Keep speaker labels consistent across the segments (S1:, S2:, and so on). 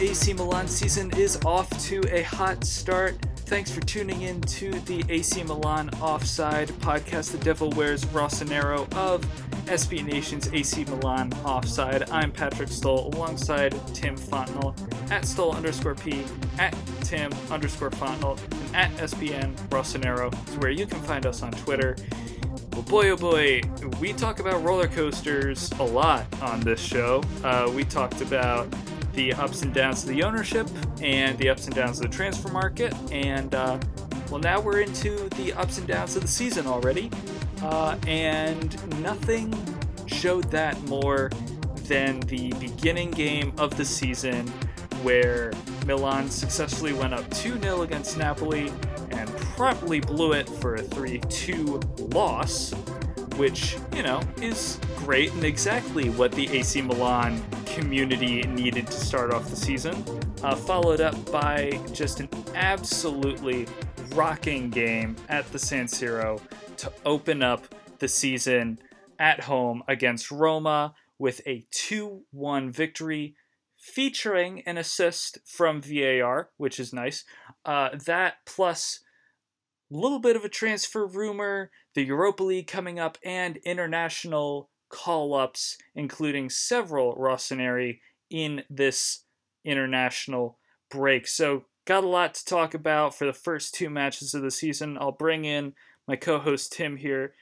S1: AC Milan season is off to a hot start. Thanks for tuning in to the AC Milan Offside podcast. The Devil Wears Rossonero of SB Nation's AC Milan Offside. I'm Patrick Stoll alongside Tim Fontenot at Stoll underscore P, at Tim underscore Fontenot, and at SBN Rossonero is where you can find us on Twitter. Well, boy, oh boy, we talk about roller coasters a lot on this show. Uh, we talked about the ups and downs of the ownership and the ups and downs of the transfer market, and uh, well, now we're into the ups and downs of the season already, uh, and nothing showed that more than the beginning game of the season where Milan successfully went up 2 0 against Napoli and promptly blew it for a 3 2 loss, which, you know, is great and exactly what the AC Milan community needed to start off the season. Uh, followed up by just an absolutely rocking game at the San Siro to open up the season at home against Roma with a 2 1 victory featuring an assist from VAR, which is nice. Uh, that plus little bit of a transfer rumor, the Europa League coming up, and international call ups, including several Rossoneri in this international break. So, got a lot to talk about for the first two matches of the season. I'll bring in my co host Tim here.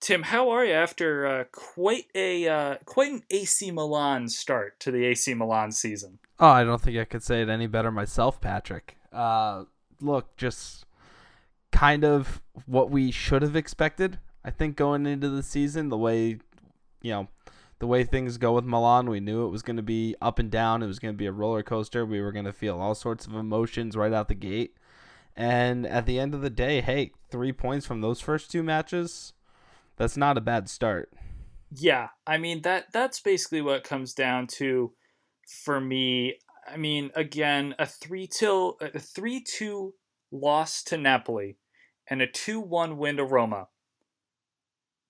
S1: Tim, how are you after uh, quite a uh, quite an AC Milan start to the AC Milan season?
S2: Oh, I don't think I could say it any better myself, Patrick. Uh, look, just kind of what we should have expected. I think going into the season, the way you know, the way things go with Milan, we knew it was going to be up and down. It was going to be a roller coaster. We were going to feel all sorts of emotions right out the gate. And at the end of the day, hey, three points from those first two matches, that's not a bad start.
S1: Yeah, I mean that that's basically what comes down to for me. I mean, again, a three till a three two loss to Napoli and a two one win to Roma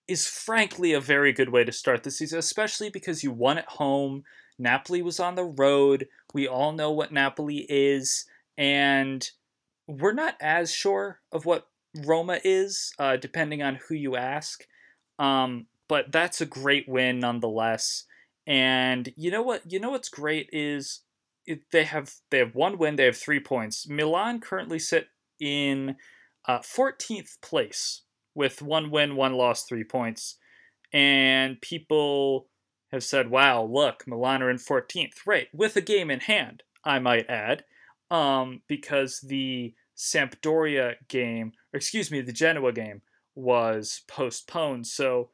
S1: is frankly a very good way to start the season, especially because you won at home. Napoli was on the road. We all know what Napoli is, and we're not as sure of what Roma is, uh, depending on who you ask. Um, but that's a great win nonetheless. And you know what? You know what's great is they have they have one win. They have three points. Milan currently sit in uh, 14th place with one win, one loss, three points. And people have said, wow, look, Milan are in 14th. Right, with a game in hand, I might add, um, because the Sampdoria game, or excuse me, the Genoa game was postponed. So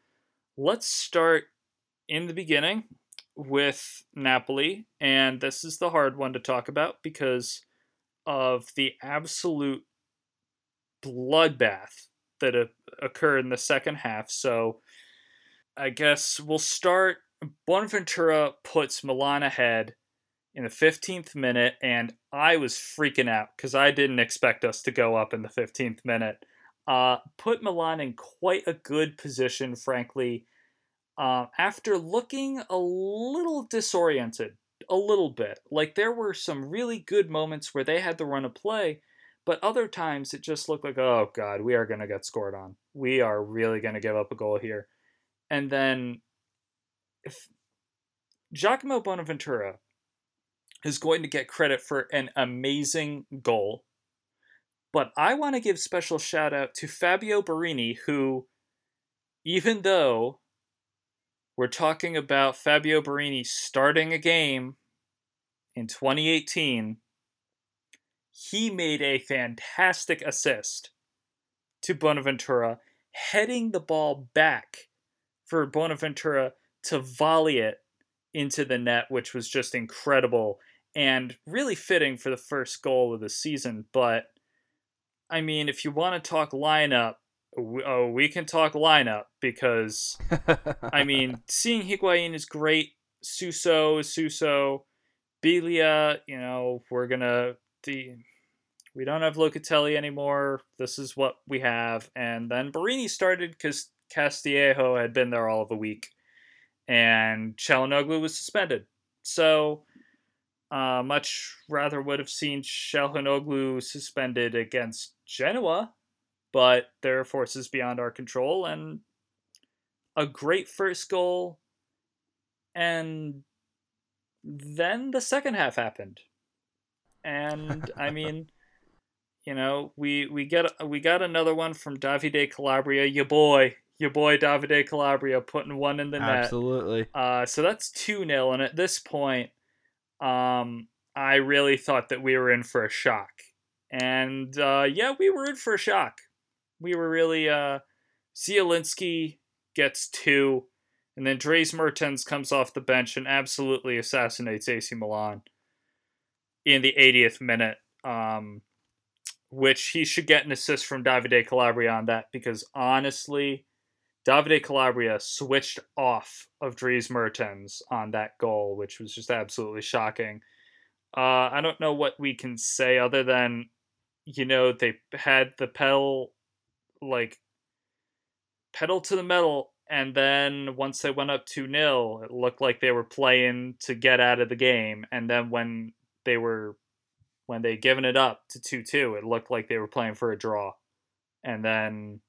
S1: let's start in the beginning with Napoli. And this is the hard one to talk about because of the absolute bloodbath that occurred in the second half. So I guess we'll start. Bonaventura puts Milan ahead in the 15th minute, and I was freaking out because I didn't expect us to go up in the 15th minute. Uh, put Milan in quite a good position, frankly, uh, after looking a little disoriented, a little bit. Like there were some really good moments where they had the run of play, but other times it just looked like, oh god, we are gonna get scored on. We are really gonna give up a goal here. And then if Giacomo Bonaventura is going to get credit for an amazing goal. But I want to give special shout out to Fabio Borini, who, even though we're talking about Fabio Borini starting a game in 2018, he made a fantastic assist to Bonaventura, heading the ball back for Bonaventura to volley it into the net, which was just incredible and really fitting for the first goal of the season. But I mean, if you want to talk lineup, oh, we can talk lineup because I mean, seeing Higuain is great. Suso is Suso. Biglia, you know, we're gonna the we don't have Locatelli anymore. This is what we have. And then Borini started because Castillejo had been there all of a week, and Calhanoglu was suspended. So Uh, much rather would have seen Calhanoglu suspended against Genoa, but there are forces beyond our control, and a great first goal, and then the second half happened, and I mean, you know, we we get we got another one from Davide Calabria, your boy, your boy Davide Calabria, putting one in the net.
S2: Absolutely.
S1: Uh, so that's two 0 and at this point, um, I really thought that we were in for a shock, and uh, yeah, we were in for a shock. We were really uh, Zielinski gets two, and then Dries Mertens comes off the bench and absolutely assassinates AC Milan in the 80th minute. Um, which he should get an assist from Davide Calabria on that because honestly, Davide Calabria switched off of Dries Mertens on that goal, which was just absolutely shocking. Uh, I don't know what we can say other than, you know, they had the pedal, like, pedal to the metal, and then once they went up 2 0, it looked like they were playing to get out of the game. And then when they were, when they given it up to 2 2, it looked like they were playing for a draw. And then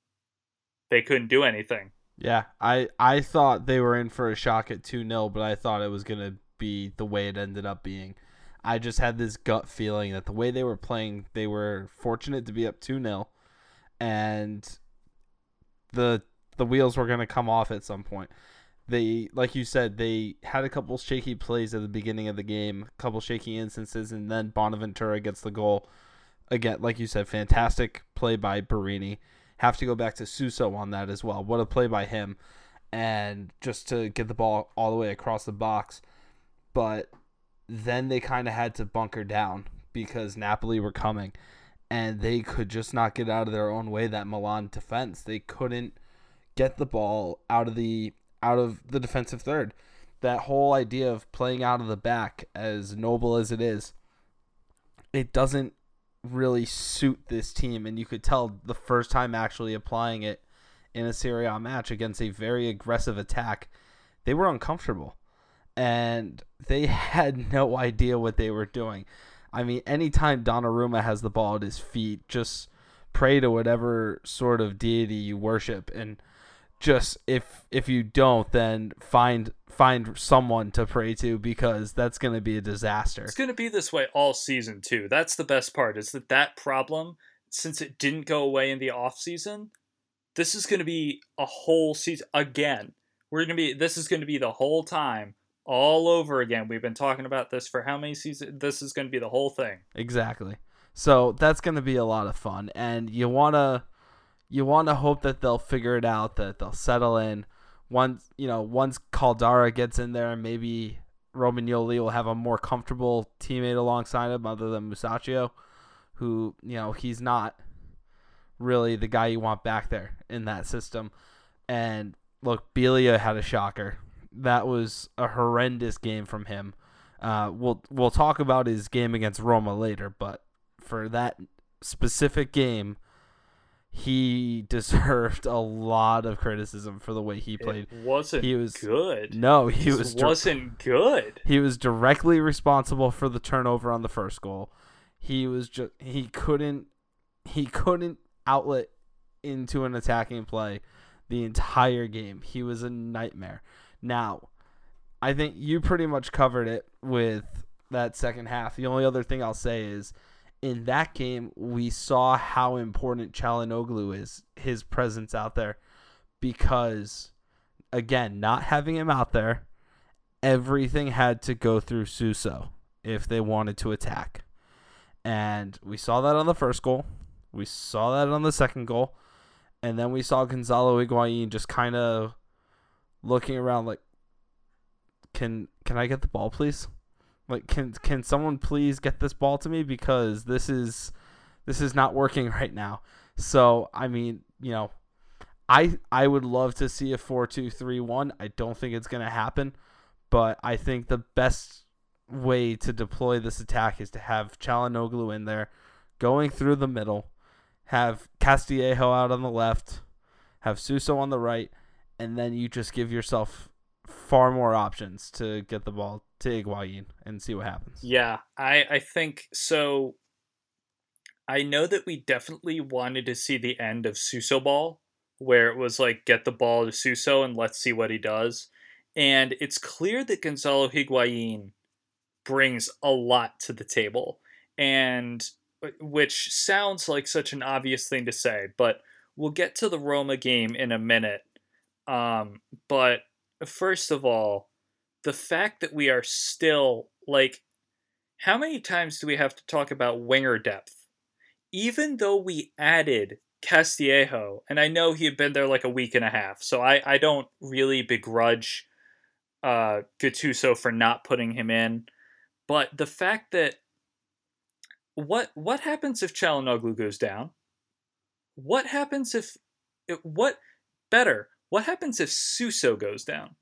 S1: they couldn't do anything.
S2: Yeah, I I thought they were in for a shock at 2-0, but I thought it was going to be the way it ended up being. I just had this gut feeling that the way they were playing, they were fortunate to be up 2-0 and the the wheels were going to come off at some point. They like you said, they had a couple shaky plays at the beginning of the game, a couple shaky instances and then Bonaventura gets the goal. Again, like you said, fantastic play by Borini. have to go back to Suso on that as well. What a play by him. And just to get the ball all the way across the box. But then they kind of had to bunker down because Napoli were coming and they could just not get out of their own way that Milan defense. They couldn't get the ball out of the out of the defensive third. That whole idea of playing out of the back as noble as it is, it doesn't really suit this team, and you could tell the first time actually applying it in a Serie A match against a very aggressive attack, they were uncomfortable, and they had no idea what they were doing. I mean, anytime Donnarumma has the ball at his feet, just pray to whatever sort of deity you worship, and just if if you don't, then find find someone to pray to because that's going to be a disaster.
S1: It's going to be this way all season too. That's the best part is that that problem since it didn't go away in the off season, this is going to be a whole season again. We're going to be this is going to be the whole time all over again. We've been talking about this for how many seasons? This is going to be the whole thing.
S2: Exactly. So that's going to be a lot of fun and you want to you want to hope that they'll figure it out, that they'll settle in once you know once Caldara gets in there, maybe Romagnoli will have a more comfortable teammate alongside him, other than Musacchio, who you know he's not really the guy you want back there in that system. And look, Biglia had a shocker. That was a horrendous game from him. Uh, we'll we'll talk about his game against Roma later, but for that specific game, he deserved a lot of criticism for the way he played.
S1: It wasn't he was good.
S2: No, he was
S1: wasn't good.
S2: He was directly responsible for the turnover on the first goal. He was just he couldn't he couldn't outlet into an attacking play the entire game. He was a nightmare. Now, I think you pretty much covered it with that second half. The only other thing I'll say is in that game, we saw how important Calhanoglu is, his presence out there, because, again, not having him out there, everything had to go through Suso if they wanted to attack. And we saw that on the first goal. We saw that on the second goal. And then we saw Gonzalo Higuain just kind of looking around like, can can I get the ball, please? Like, can can someone please get this ball to me because this is this is not working right now. So I mean, you know, I I would love to see a four two three one. I don't think it's gonna happen, but I think the best way to deploy this attack is to have Calhanoglu in there, going through the middle, have Castillejo out on the left, have Suso on the right, and then you just give yourself far more options to get the ball to Higuain and see what happens.
S1: Yeah, I I think so. I know that we definitely wanted to see the end of Suso ball, where it was like get the ball to Suso and let's see what he does. And it's clear that Gonzalo Higuain brings a lot to the table, and uh, which sounds like such an obvious thing to say, but we'll get to the Roma game in a minute. Um, but first of all, the fact that we are still like, how many times do we have to talk about winger depth? Even though we added Castillejo, and I know he had been there like a week and a half, so I, I don't really begrudge uh, Gattuso for not putting him in. But the fact that what what happens if Calhanoglu goes down? What happens if what better? What happens if Suso goes down?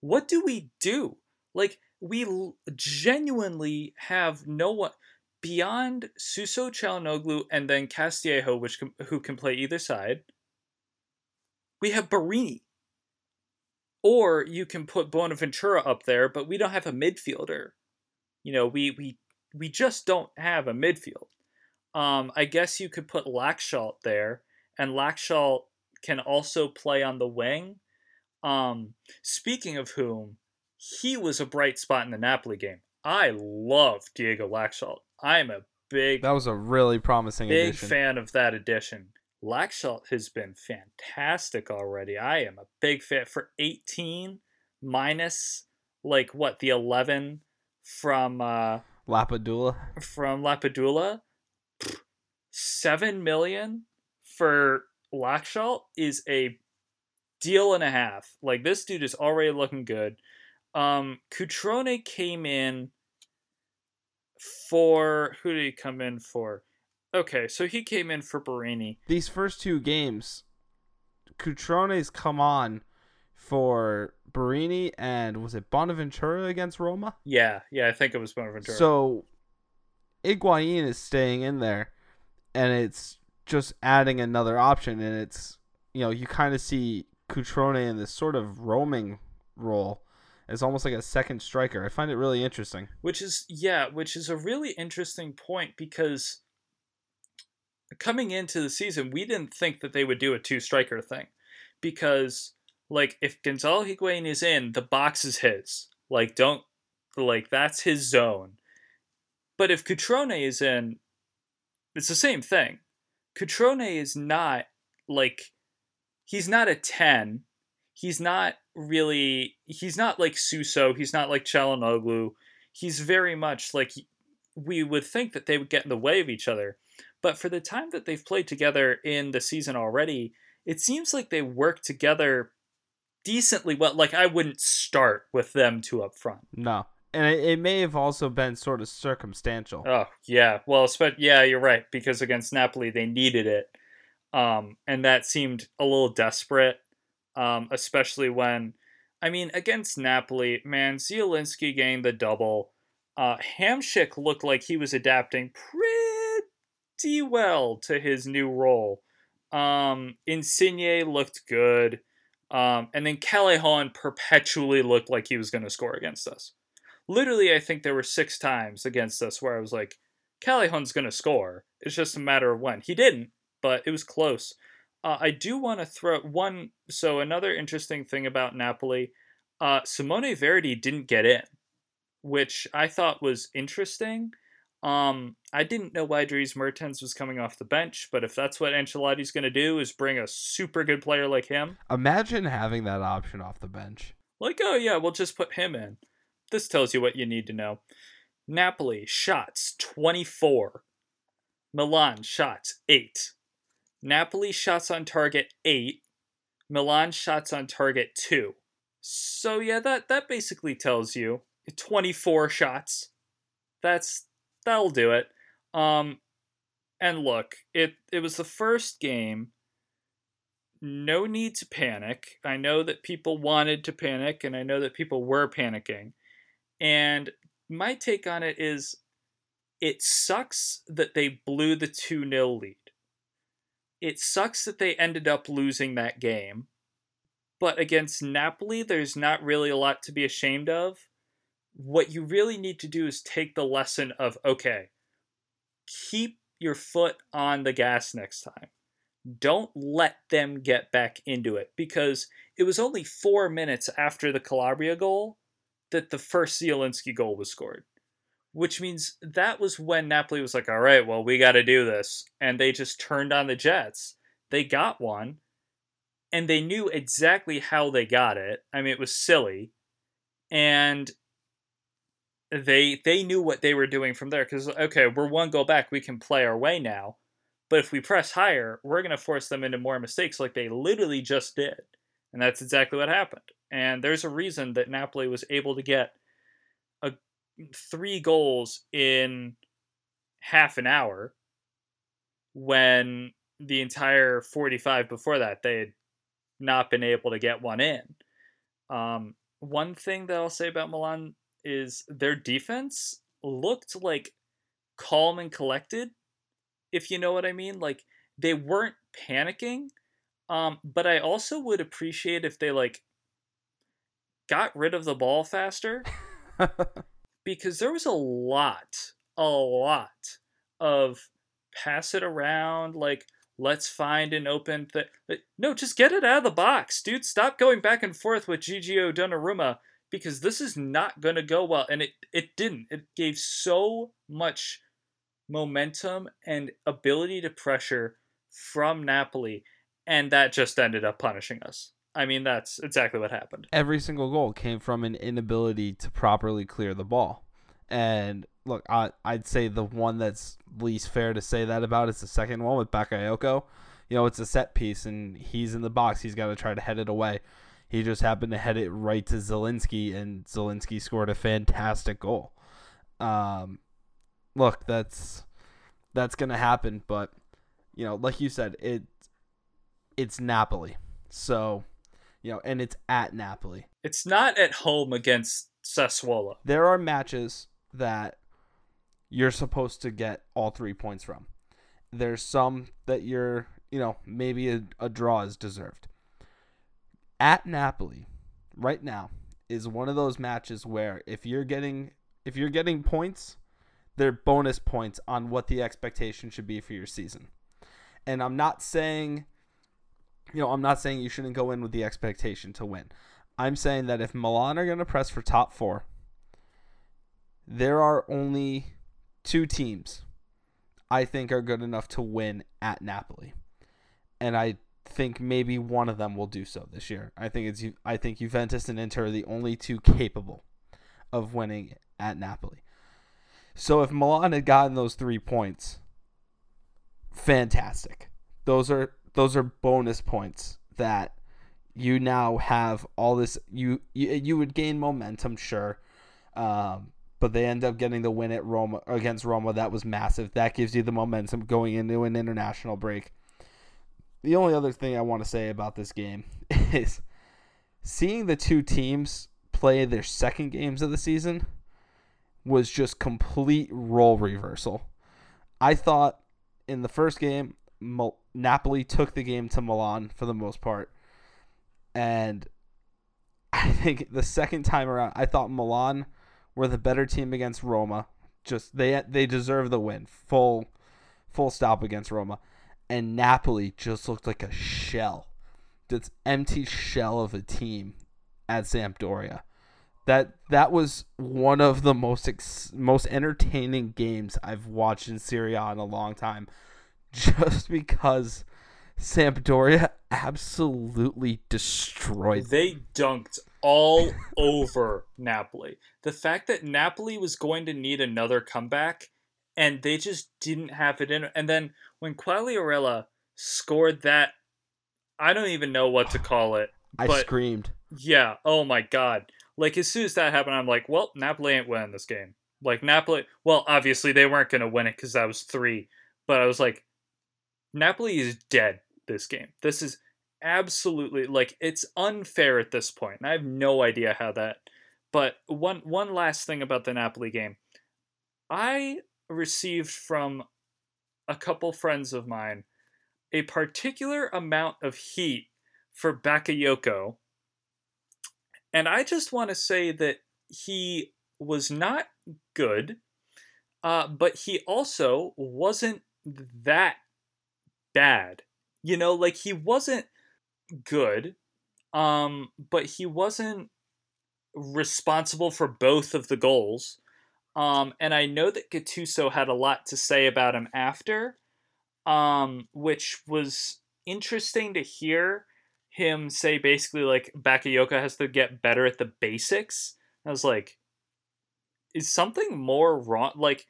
S1: What do we do? Like we genuinely have no one beyond Suso Calhanoglu and then Castillejo, which who can play either side. We have Borini. Or you can put Bonaventura up there, but we don't have a midfielder. You know, we we we just don't have a midfield. Um, I guess you could put Laxalt there, and Laxalt can also play on the wing. Um, speaking of whom, he was a bright spot in the Napoli game. I love Diego Laxalt. I'm a big
S2: that was a really promising
S1: big
S2: addition.
S1: fan of that addition. Laxalt has been fantastic already. I am a big fan for 18 minus like what the 11 from uh
S2: Lapadula
S1: from Lapadula. 7 million for Laxalt is a deal and a half. Like this dude is already looking good. Um Cutrone came in for who did he come in for? Okay, so he came in for Borini.
S2: These first two games, Cutrone's come on for Borini and was it Bonaventura against Roma?
S1: Yeah, yeah, I think it was Bonaventura.
S2: So Higuain is staying in there, and it's just adding another option, and it's you know you kind of see Cutrone in this sort of roaming role as almost like a second striker. I find it really interesting.
S1: Which is yeah, which is a really interesting point because coming into the season, we didn't think that they would do a two striker thing because like if Gonzalo Higuain is in, the box is his. Like don't like that's his zone. But if Cutrone is in, it's the same thing. Cutrone is not like he's not a 10. He's not really he's not like Suso, he's not like Calhanoglu. He's very much like we would think that they would get in the way of each other. But for the time that they've played together in the season already, it seems like they work together decently well. Like I wouldn't start with them two up front.
S2: No. And it, it may have also been sort of circumstantial.
S1: Oh yeah, well, yeah, you're right because against Napoli they needed it, um, and that seemed a little desperate, um, especially when, I mean, against Napoli, man, Zielinski gained the double. Uh, Hamsik looked like he was adapting pretty well to his new role. Um, Insigne looked good. Um, and then Callejon perpetually looked like he was going to score against us. Literally, I think there were six times against us where I was like, Callejon's going to score. It's just a matter of when. He didn't, but it was close. Uh, I do want to throw one. So, another interesting thing about Napoli uh, Simone Verdi didn't get in, which I thought was interesting. Um, I didn't know why Dries Mertens was coming off the bench, but if that's what Ancelotti's going to do, is bring a super good player like him.
S2: Imagine having that option off the bench.
S1: Like, oh yeah, we'll just put him in. This tells you what you need to know. Napoli shots 24. Milan shots 8. Napoli shots on target 8. Milan shots on target 2. So yeah, that that basically tells you 24 shots. That's that'll do it. Um, and look, it it was the first game. No need to panic. I know that people wanted to panic, and I know that people were panicking. And my take on it is, it sucks that they blew the two 0 lead. It sucks that they ended up losing that game. But against Napoli, there's not really a lot to be ashamed of what you really need to do is take the lesson of okay, keep your foot on the gas next time. Don't let them get back into it because it was only four minutes after the Calabria goal that the first Zielinski goal was scored. Which means that was when Napoli was like, all right, well, we got to do this. And they just turned on the Jets. They got one, and they knew exactly how they got it. I mean, it was silly. And they they knew what they were doing from there because okay we're one goal back we can play our way now but if we press higher we're going to force them into more mistakes like they literally just did and that's exactly what happened and there's a reason that napoli was able to get a three goals in half an hour when the entire 45 before that they had not been able to get one in um, one thing that i'll say about milan is their defense looked like calm and collected, if you know what I mean. Like they weren't panicking. Um, but I also would appreciate if they like got rid of the ball faster. because there was a lot, a lot of pass it around, like let's find an open thing. No, just get it out of the box, dude. Stop going back and forth with Gigio Donnarumma because this is not going to go well. And it, it didn't. It gave so much momentum and ability to pressure from Napoli, and that just ended up punishing us. I mean, that's exactly what happened.
S2: Every single goal came from an inability to properly clear the ball. And look, I, I'd say the one that's least fair to say that about is the second one with Bakayoko. You know, it's a set piece, and he's in the box. He's got to try to head it away. He just happened to head it right to Zielinski, and Zielinski scored a fantastic goal. Um, look, that's that's gonna happen, but you know, like you said, it it's Napoli, so you know, and it's at Napoli.
S1: It's not at home against Sassuolo.
S2: There are matches that you're supposed to get all three points from. There's some that you're, you know, maybe a, a draw is deserved at Napoli right now is one of those matches where if you're getting if you're getting points, they're bonus points on what the expectation should be for your season. And I'm not saying you know, I'm not saying you shouldn't go in with the expectation to win. I'm saying that if Milan are going to press for top 4, there are only two teams I think are good enough to win at Napoli. And I think maybe one of them will do so this year. I think it's I think Juventus and Inter are the only two capable of winning at Napoli. So if Milan had gotten those 3 points, fantastic. Those are those are bonus points that you now have all this you you, you would gain momentum sure. Um, but they end up getting the win at Roma against Roma that was massive. That gives you the momentum going into an international break the only other thing I want to say about this game is seeing the two teams play their second games of the season was just complete role reversal. I thought in the first game, Napoli took the game to Milan for the most part. And I think the second time around, I thought Milan were the better team against Roma. Just they they deserve the win. Full full stop against Roma and Napoli just looked like a shell. This empty shell of a team at Sampdoria. That that was one of the most ex- most entertaining games I've watched in Serie A in a long time, just because Sampdoria absolutely destroyed.
S1: They dunked all over Napoli. The fact that Napoli was going to need another comeback and they just didn't have it in. And then when Quagliarella scored that, I don't even know what to call it.
S2: I but, screamed.
S1: Yeah. Oh my god. Like as soon as that happened, I'm like, well, Napoli ain't winning this game. Like Napoli. Well, obviously they weren't gonna win it because that was three. But I was like, Napoli is dead this game. This is absolutely like it's unfair at this point. And I have no idea how that. But one one last thing about the Napoli game. I received from a couple friends of mine a particular amount of heat for Bakayoko. And I just want to say that he was not good, uh, but he also wasn't that bad. You know, like he wasn't good, um, but he wasn't responsible for both of the goals. Um, and I know that Gattuso had a lot to say about him after, um, which was interesting to hear him say basically like Bakayoko has to get better at the basics. I was like, is something more wrong? Like,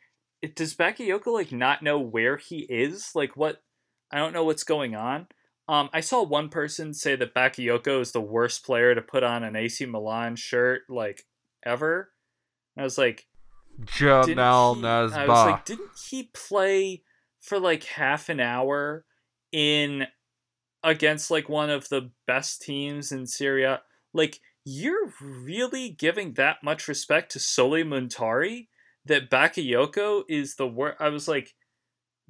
S1: does Bakayoko like not know where he is? Like, what? I don't know what's going on. Um, I saw one person say that Bakayoko is the worst player to put on an AC Milan shirt like ever. I was like,
S2: Djamel Mesbah.
S1: I was like, didn't he play for like half an hour in against like one of the best teams in Serie A? Like, you're really giving that much respect to Sulley Muntari that Bakayoko is the worst. I was like,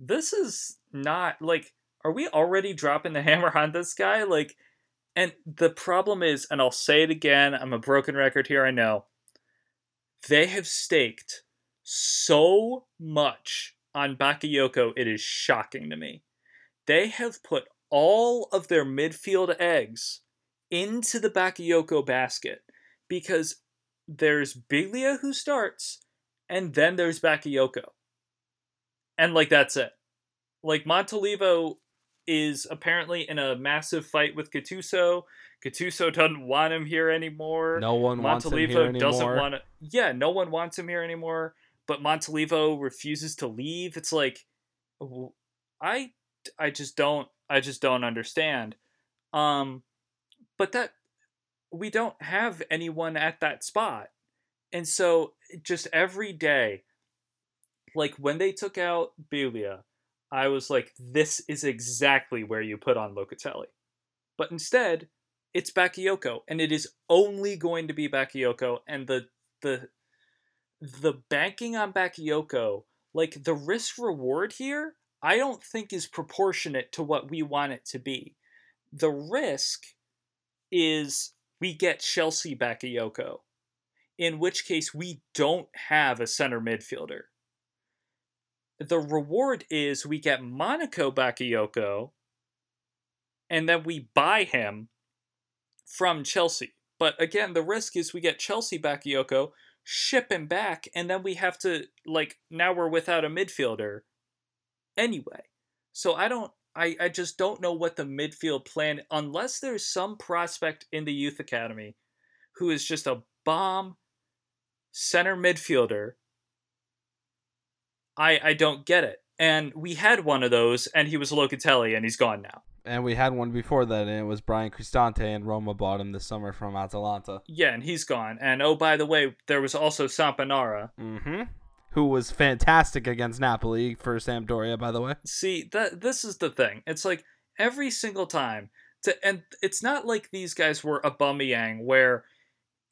S1: this is not like, are we already dropping the hammer on this guy? Like, and the problem is, and I'll say it again, I'm a broken record here, I know. They have staked so much on Bakayoko, it is shocking to me. They have put all of their midfield eggs into the Bakayoko basket because there's Biglia who starts, and then there's Bakayoko. And like that's it. Like Montolivo is apparently in a massive fight with Gattuso. Gattuso doesn't want him here anymore.
S2: No one wants him here
S1: doesn't
S2: anymore.
S1: want to. Yeah, no one wants him here anymore. But Montolivo refuses to leave. It's like, I, I just don't, I just don't understand. Um, but that we don't have anyone at that spot, and so just every day, like when they took out Biglia, I was like, this is exactly where you put on Locatelli. But instead, it's Bakayoko, and it is only going to be Bakayoko, and the the the banking on Bakayoko, like the risk reward here, I don't think is proportionate to what we want it to be. The risk is we get Chelsea Bakayoko, in which case we don't have a center midfielder. The reward is we get Monaco Bakayoko, and then we buy him from Chelsea. But again, the risk is we get Chelsea Bakayoko, ship him back, and then we have to like now we're without a midfielder anyway. So I don't I, I just don't know what the midfield plan unless there's some prospect in the youth academy who is just a bomb center midfielder. I I don't get it. And we had one of those and he was Locatelli and he's gone now.
S2: And we had one before that, and it was Bryan Cristante, and Roma bought him this summer from Atalanta.
S1: Yeah, and he's gone. And oh by the way, there was also Saponara.
S2: Mm-hmm. Who was fantastic against Napoli for Sampdoria, by the way.
S1: See, that this is the thing. It's like every single time to and it's not like these guys were a Aubameyang where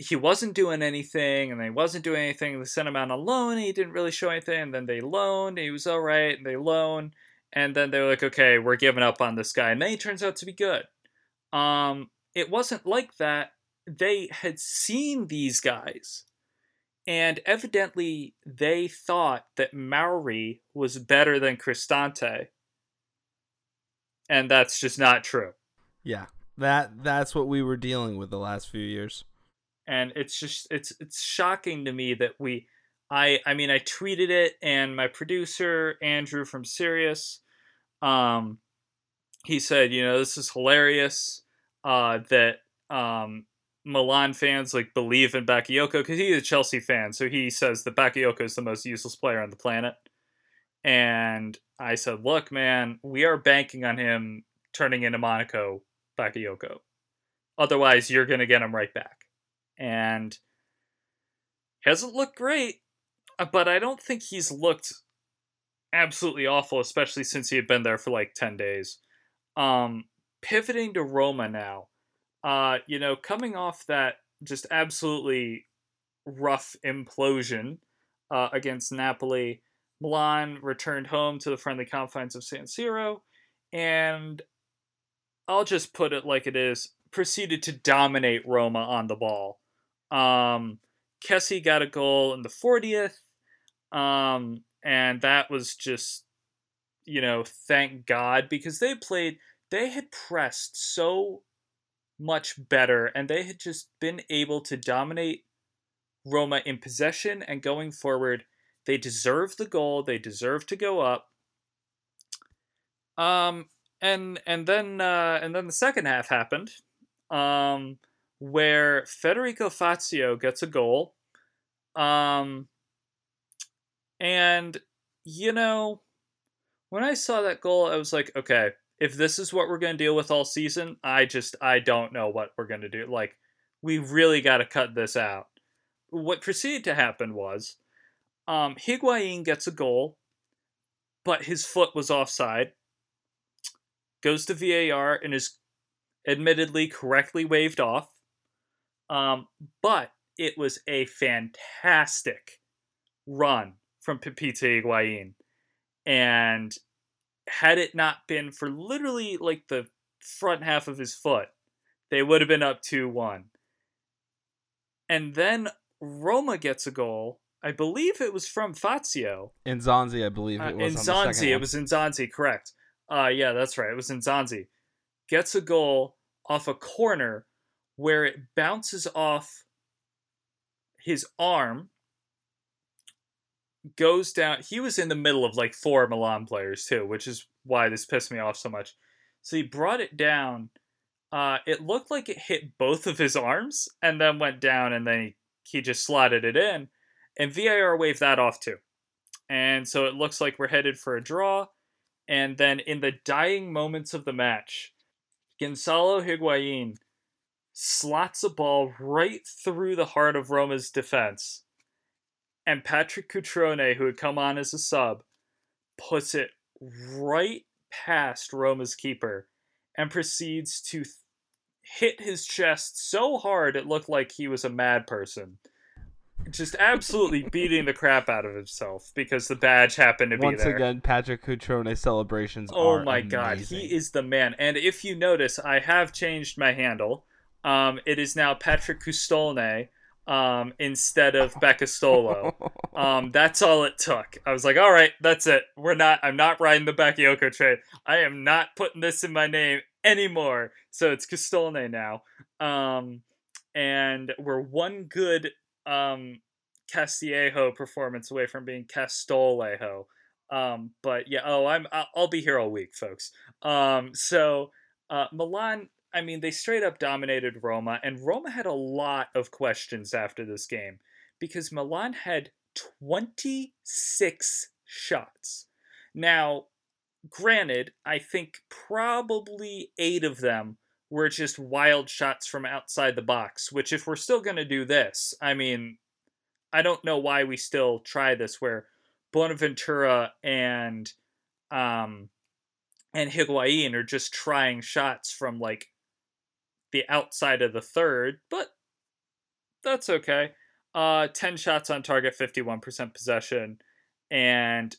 S1: he wasn't doing anything and they wasn't doing anything. They sent him out on loan. He didn't really show anything. And then they loaned. He was all right. And they loaned. And then they were like, okay, we're giving up on this guy. And then he turns out to be good. Um, it wasn't like that. They had seen these guys. And evidently they thought that Mauri was better than Cristante. And that's just not true.
S2: Yeah, that that's what we were dealing with the last few years.
S1: And it's just it's it's shocking to me that we i i mean i tweeted it and my producer andrew from sirius um he said you know this is hilarious uh that um milan fans like believe in bakayoko because he's a chelsea fan so he says that bakayoko is the most useless player on the planet. And i said look man we are banking on him turning into monaco bakayoko. Otherwise you're gonna get him right back and hasn't looked great, uh, but I don't think he's looked absolutely awful, especially since he had been there for like 10 days. Um, pivoting to Roma now, uh, you know, coming off that just absolutely rough implosion uh, against Napoli, Milan returned home to the friendly confines of San Siro, and I'll just put it like it is proceeded to dominate Roma on the ball. Um, Kessie got a goal in the 40th. Um, and that was just, you know, thank God because they played, they had pressed so much better and they had just been able to dominate Roma in possession and going forward. They deserve the goal. They deserve to go up. Um, and and then uh, and then the second half happened, um, where Federico Fazio gets a goal, um, and you know, when I saw that goal, I was like, okay, if this is what we're gonna deal with all season, I just I don't know what we're gonna do. Like, we really got to cut this out. What proceeded to happen was, um, Higuain gets a goal, but his foot was offside goes to VAR and is admittedly correctly waved off. Um, but it was a fantastic run from Pipita Higuain. And had it not been for literally like the front half of his foot, they would have been up 2 1. And then Roma gets a goal. I believe it was from Fazio.
S2: Nzonzi, I believe it was.
S1: Uh, Nzonzi, it was Nzonzi, correct. Uh, yeah, that's right. It was Nzonzi. Gets a goal off a corner where it bounces off his arm, goes down. He was in the middle of like four Milan players too, which is why this pissed me off so much. So he brought it down. Uh, it looked like it hit both of his arms and then went down, and then he, he just slotted it in. And VAR waved that off too. And so it looks like we're headed for a draw. And then in the dying moments of the match, Gonzalo Higuain slots a ball right through the heart of Roma's defense. And Patrick Cutrone, who had come on as a sub, puts it right past Roma's keeper and proceeds to th- hit his chest so hard it looked like he was a mad person just absolutely beating the crap out of himself because the badge happened to be there.
S2: Once again, Patrick Cutrone celebrations.
S1: Oh my
S2: amazing.
S1: god, he is the man. And if you notice, I have changed my handle. Um, it is now Patrick Custolne um, instead of Beccastolo. um, that's all it took. I was like, all right, that's it. We're not. I'm not riding the Bakayoko train. I am not putting this in my name anymore. So it's Custolne now. Um, and we're one good um Castillejo performance away from being Castolejo. Um, but yeah, oh, I'm I'll, I'll be here all week, folks. Um, so uh, Milan, I mean, they straight up dominated Roma, and Roma had a lot of questions after this game because Milan had 26 shots. Now, granted, I think probably eight of them were just wild shots from outside the box, which if we're still going to do this, I mean, I don't know why we still try this where Bonaventura and um and Higuain are just trying shots from like the outside of the third, but that's okay. Uh 10 shots on target, 51% possession and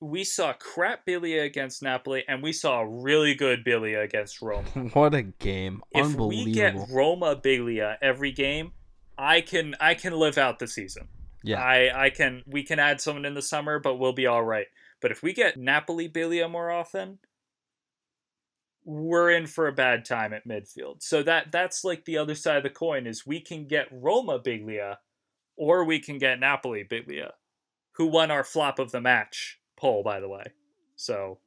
S1: we saw crap Biglia against Napoli, and we saw really good Biglia against Roma.
S2: what a game!
S1: If
S2: Unbelievable.
S1: we get Roma Biglia every game, I can I can live out the season.
S2: yeah,
S1: I I can we can add someone in the summer, but we'll be all right. But if we get Napoli Biglia more often, we're in for a bad time at midfield. So that that's like the other side of the coin is we can get Roma Biglia, or we can get Napoli Biglia, who won our flop of the match poll, by the way. So,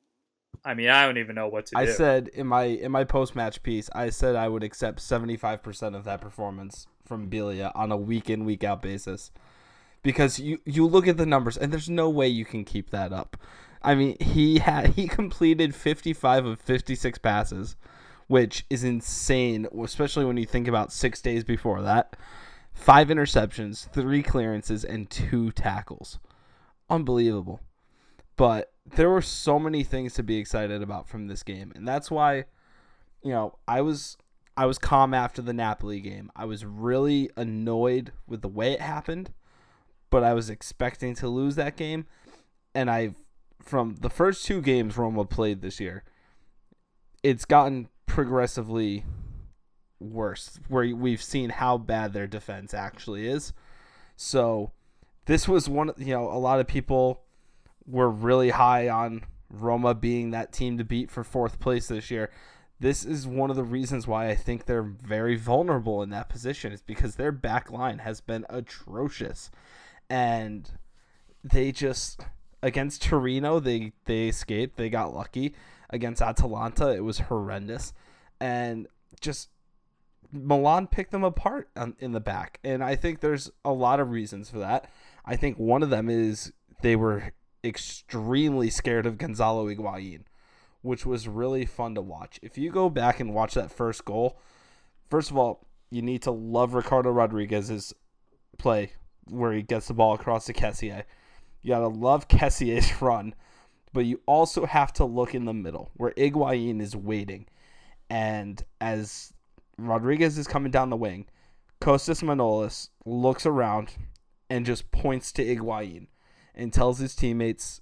S1: I mean, I don't even know what to
S2: I
S1: do.
S2: I said in my in my post match piece, I said I would accept seventy five percent of that performance from Biglia on a week in week out basis, because you you look at the numbers and there's no way you can keep that up. I mean, he had he completed fifty five of fifty six passes, which is insane, especially when you think about six days before that. Five interceptions, three clearances, and two tackles. Unbelievable but there were so many things to be excited about from this game and that's why you know i was i was calm after the napoli game i was really annoyed with the way it happened but i was expecting to lose that game and i from the first two games roma played this year it's gotten progressively worse, where we've seen how bad their defense actually is. So this was one, you know, a lot of people were really high on Roma being that team to beat for fourth place this year. This is one of the reasons why I think they're very vulnerable in that position is because their back line has been atrocious. And they just against Torino they they escaped, they got lucky. Against Atalanta it was horrendous. And just Milan picked them apart in the back. And I think there's a lot of reasons for that. I think one of them is they were extremely scared of Gonzalo Higuain, which was really fun to watch. If you go back and watch that first goal, first of all, you need to love Ricardo Rodriguez's play where he gets the ball across to Kessié. You gotta love Kessié's run, but you also have to look in the middle where Higuain is waiting. And as Rodriguez is coming down the wing, Kostas Manolas looks around and just points to Higuain and tells his teammates,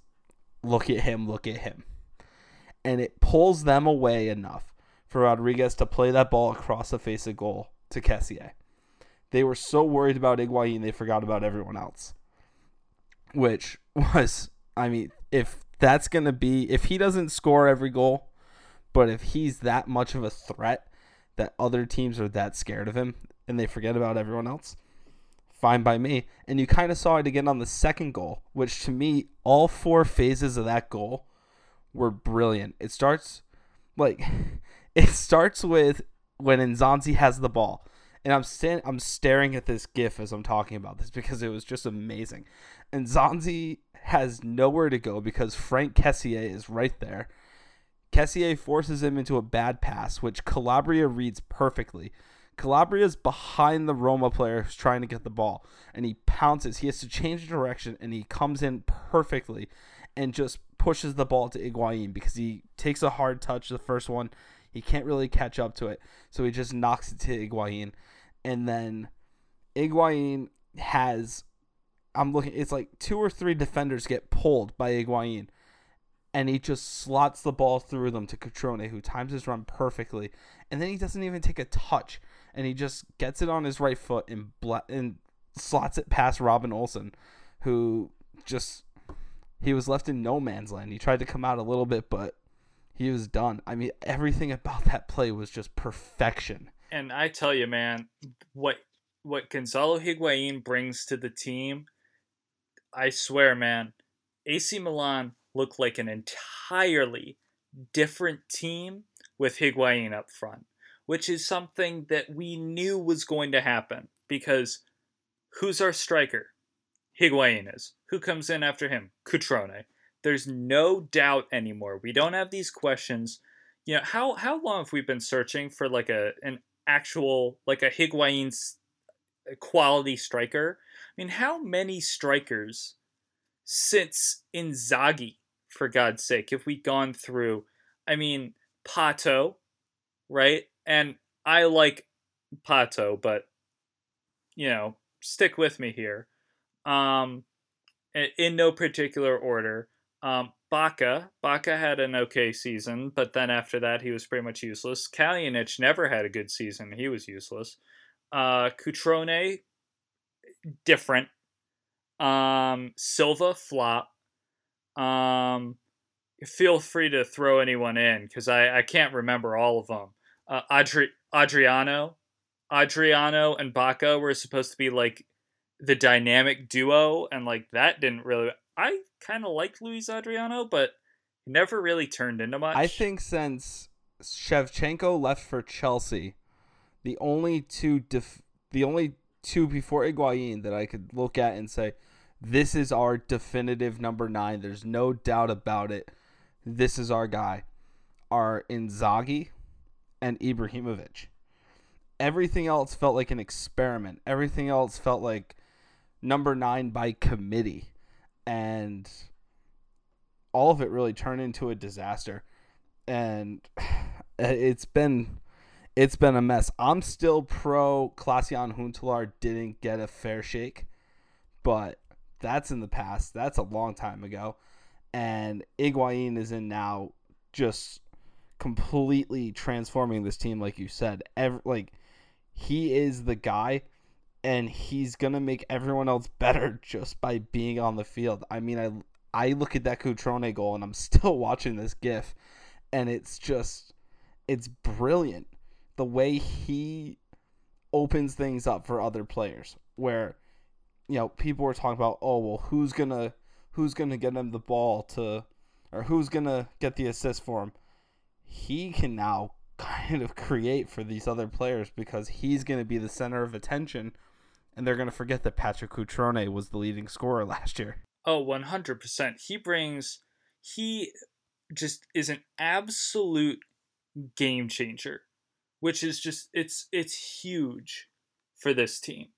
S2: look at him, look at him. And it pulls them away enough for Rodriguez to play that ball across the face of goal to Kessié. They were so worried about Higuain, they forgot about everyone else. Which was, I mean, if that's going to be, if he doesn't score every goal, but if he's that much of a threat that other teams are that scared of him and they forget about everyone else, fine by me. And you kind of saw it again on the second goal, which to me, all four phases of that goal were brilliant. It starts like it starts with when Nzonzi has the ball. And I'm stand I'm staring at this gif as I'm talking about this because it was just amazing. And Nzonzi has nowhere to go because Frank Kessié is right there. Kessié forces him into a bad pass, which Calabria reads perfectly. Calabria's behind the Roma player who's trying to get the ball, and he pounces. He has to change direction, and he comes in perfectly and just pushes the ball to Higuain because he takes a hard touch the first one. He can't really catch up to it, so he just knocks it to Higuain. And then Higuain has, I'm looking, it's like two or three defenders get pulled by Higuain and he just slots the ball through them to Cutrone, who times his run perfectly, and then he doesn't even take a touch and he just gets it on his right foot and and slots it past Robin Olsen, who just he was left in no man's land. He tried to come out a little bit, but he was done. I mean, everything about that play was just perfection.
S1: And I tell you, man, what what Gonzalo Higuain brings to the team, I swear, man, AC Milan looked like an entirely different team with Higuain up front which is something that we knew was going to happen because who's our striker? Higuain is. Who comes in after him? Cutrone. There's no doubt anymore. We don't have these questions. You know, how how long have we been searching for like a an actual like a Higuain's quality striker? Mean, how many strikers since Inzaghi, for God's sake, have we gone through? I mean, Pato, right? and I like Pato, but you know, stick with me here. Um, in no particular order. Um, Bacca, Bacca had an okay season, but then after that he was pretty much useless. Kalinic never had a good season; he was useless. Uh, Cutrone, different. Um, Silva flop. Um, feel free to throw anyone in because I I can't remember all of them uh, Adri- Adriano, Adriano and Bacca were supposed to be like the dynamic duo, and like that didn't really. I kind of liked Luiz Adriano, but never really turned into much.
S2: I think since Shevchenko left for Chelsea, the only two def- the only two before Higuain that I could look at and say, this is our definitive number nine. There's no doubt about it. This is our guy. Are Inzaghi, and Ibrahimovic. Everything else felt like an experiment. Everything else felt like number nine by committee. And all of it really turned into a disaster. And it's been it's been a mess. I'm still pro Klaas-Jan Huntelaar didn't get a fair shake, but that's in the past. That's a long time ago. And Higuain is in now just completely transforming this team, like you said. Every, like he is the guy and he's going to make everyone else better just by being on the field. I mean, I I look at that Cutrone goal and I'm still watching this gif and it's just it's brilliant the way he opens things up for other players where you know people were talking about oh well who's to who's to get him the ball to or who's to get the assist for him he can now kind of create for these other players because he's to be the center of attention and they're to forget that Patrick Cutrone was the leading scorer last year.
S1: Oh, 100%. He brings he just is an absolute game changer, which is just it's it's huge for this team.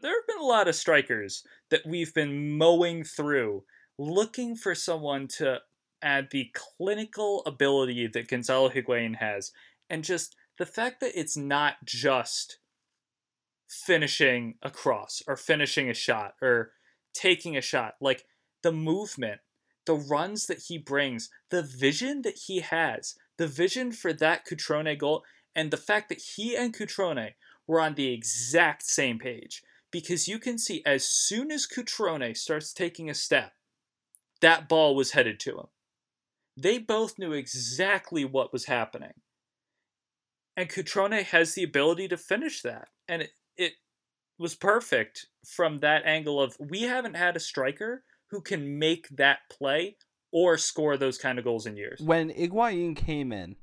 S1: There have been a lot of strikers that we've been mowing through looking for someone to add the clinical ability that Gonzalo Higuain has and just the fact that it's not just finishing a cross or finishing a shot or taking a shot like the movement the runs that he brings the vision that he has the vision for that Cutrone goal and the fact that he and Cutrone were on the exact same page because you can see as soon as Cutrone starts taking a step that ball was headed to him they both knew exactly what was happening and Cutrone has the ability to finish that. And it, it was perfect from that angle of we haven't had a striker who can make that play or score those kind of goals in years.
S2: When Higuain came in,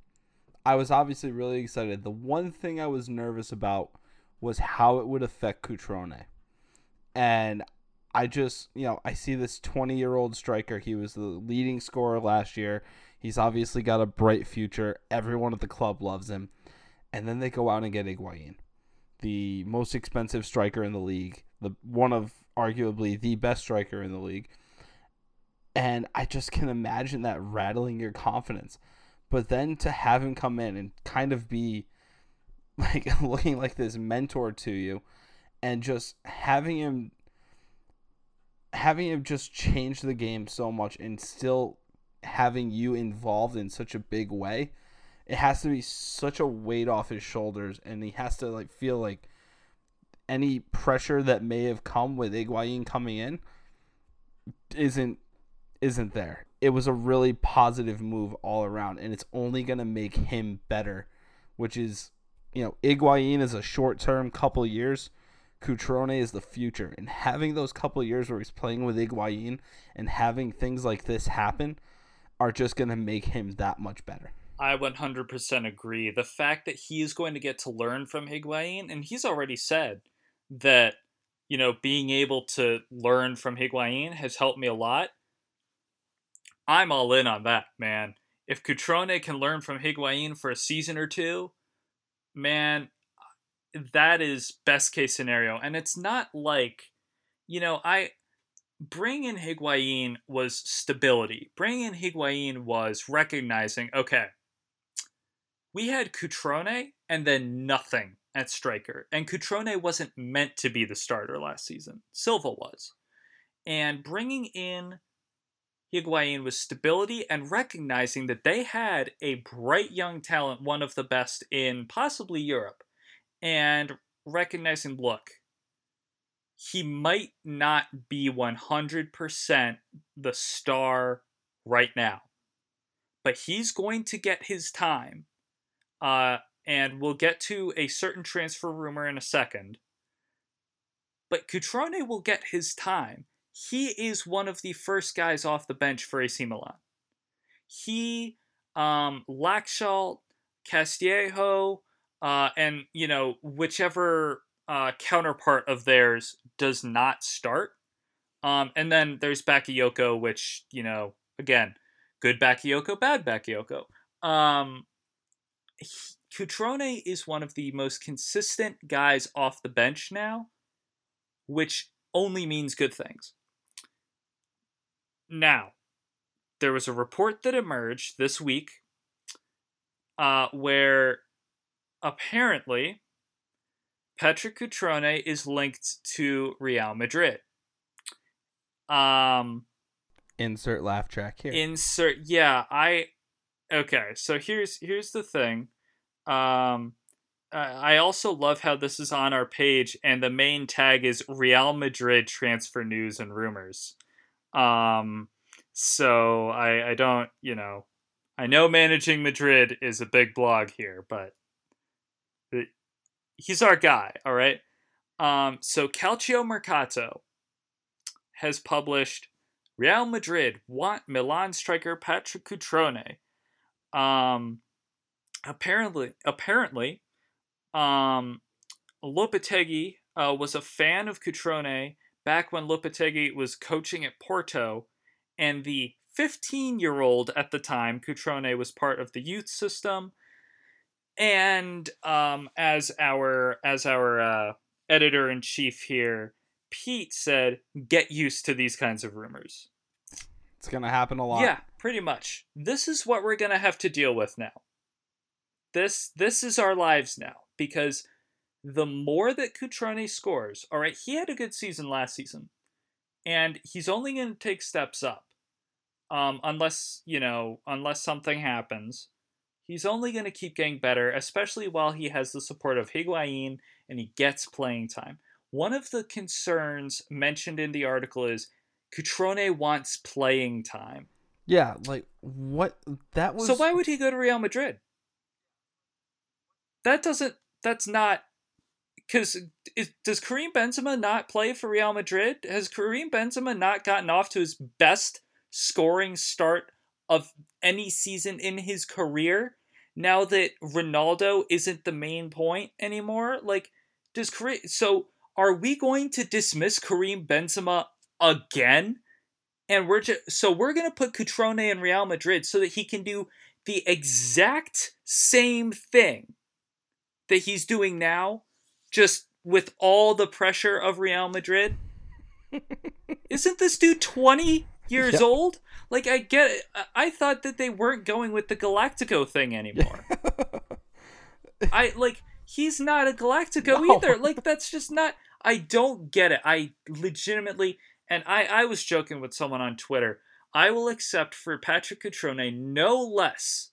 S2: I was obviously really excited. The one thing I was nervous about was how it would affect Cutrone. And I just, you know, I see this 20 year old striker. He was the leading scorer last year. He's obviously got a bright future. Everyone at the club loves him and then they go out and get Higuain, the most expensive striker in the league, the one of arguably the best striker in the league. And I just can imagine that rattling your confidence. But then to have him come in and kind of be like looking like this mentor to you and just having him having him just change the game so much and still having you involved in such a big way it has to be such a weight off his shoulders, and he has to like feel like any pressure that may have come with Higuain coming in isn't isn't there. It was a really positive move all around, and it's only gonna make him better, which is you know, Higuain is a short term couple years. Cutrone is the future. And having those couple years where he's playing with Higuain and having things like this happen are just going to make him that much better.
S1: I 100% agree. The fact that he's going to get to learn from Higuain, and he's already said that, you know, being able to learn from Higuain has helped me a lot. I'm all in on that, man. If Cutrone can learn from Higuain for a season or two, man, that is best case scenario. And it's not like, you know, I bring in Higuain was stability. Bring in Higuain was recognizing, okay, we had Cutrone and then nothing at striker. And Cutrone wasn't meant to be the starter last season. Silva was. And bringing in Higuain was stability and recognizing that they had a bright young talent, one of the best in possibly Europe, and recognizing, look, he might not be 100% the star right now, but he's going to get his time uh, and we'll get to a certain transfer rumor in a second. But Cutrone will get his time. He is one of the first guys off the bench for AC Milan. He, um, Laxalt, Castillejo, uh, and you know whichever uh, counterpart of theirs does not start. Um, and then there's Bakayoko, which you know again, good Bakayoko, bad Bakayoko. Um, Cutrone is one of the most consistent guys off the bench now, which only means good things. Now, there was a report that emerged this week uh, where apparently Patrick Cutrone is linked to Real Madrid. Um,
S2: insert laugh track here.
S1: Insert, yeah. I okay, so here's here's the thing. Um, I also love how this is on our page, and the main tag is Real Madrid transfer news and rumors. Um, so I I don't you know I know managing Madrid is a big blog here, but he's our guy. All right. Um, so Calcio Mercato has published Real Madrid want Milan striker Patrick Cutrone. Um, apparently, apparently, um, Lopetegui uh, was a fan of Cutrone back when Lopetegui was coaching at Porto, and the 15-year-old at the time, Cutrone was part of the youth system. And um, as our as our uh, editor in chief here, Pete said, "Get used to these kinds of rumors."
S2: It's gonna happen a lot.
S1: Yeah, pretty much. This is what we're gonna have to deal with now. This this is our lives now because the more that Cutrone scores, all right, he had a good season last season, and he's only going to take steps up, um, unless you know, unless something happens. He's only going to keep getting better, especially while he has the support of Higuain and he gets playing time. One of the concerns mentioned in the article is Cutrone wants playing time.
S2: Yeah, like what that was.
S1: So why would he go to Real Madrid? That doesn't. That's not. Because does Karim Benzema not play for Real Madrid? Has Karim Benzema not gotten off to his best scoring start of any season in his career? Now that Ronaldo isn't the main point anymore, like does Karim? So are we going to dismiss Karim Benzema again? And we're just so we're gonna put Cutrone in Real Madrid so that he can do the exact same thing that he's doing now, just with all the pressure of Real Madrid. Isn't this dude 20 years yep. old? Like I get it. I thought that they weren't going with the Galactico thing anymore. I like he's not a Galactico no. either. Like that's just not I don't get it. I legitimately and I I was joking with someone on Twitter. I will accept for Patrick Cutrone no less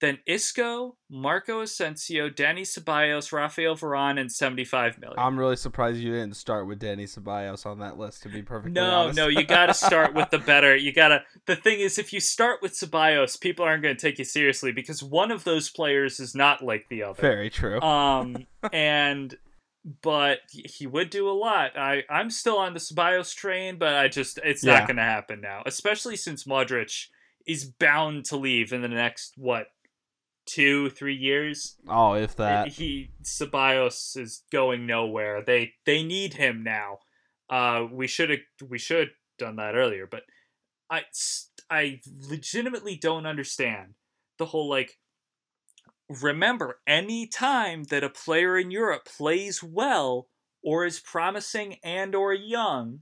S1: than Isco, Marco Asensio, Dani Ceballos, Rafael Varane, and 75 million.
S2: I'm really surprised you didn't start with Dani Ceballos on that list, to be perfectly
S1: no,
S2: honest.
S1: No, no, you got to start with the better. You got to. The thing is, if you start with Ceballos, people aren't going to take you seriously because one of those players is not like the other.
S2: Very true.
S1: Um, and. But he would do a lot. I, I'm still on the Ceballos train, but I just it's yeah. not going to happen now, especially since Modric is bound to leave in the next what two, three years.
S2: Oh, if that.
S1: He Ceballos is going nowhere. They they need him now. Uh, we should have we should done that earlier, but I I legitimately don't understand the whole like. Remember, any time that a player in Europe plays well or is promising and or young,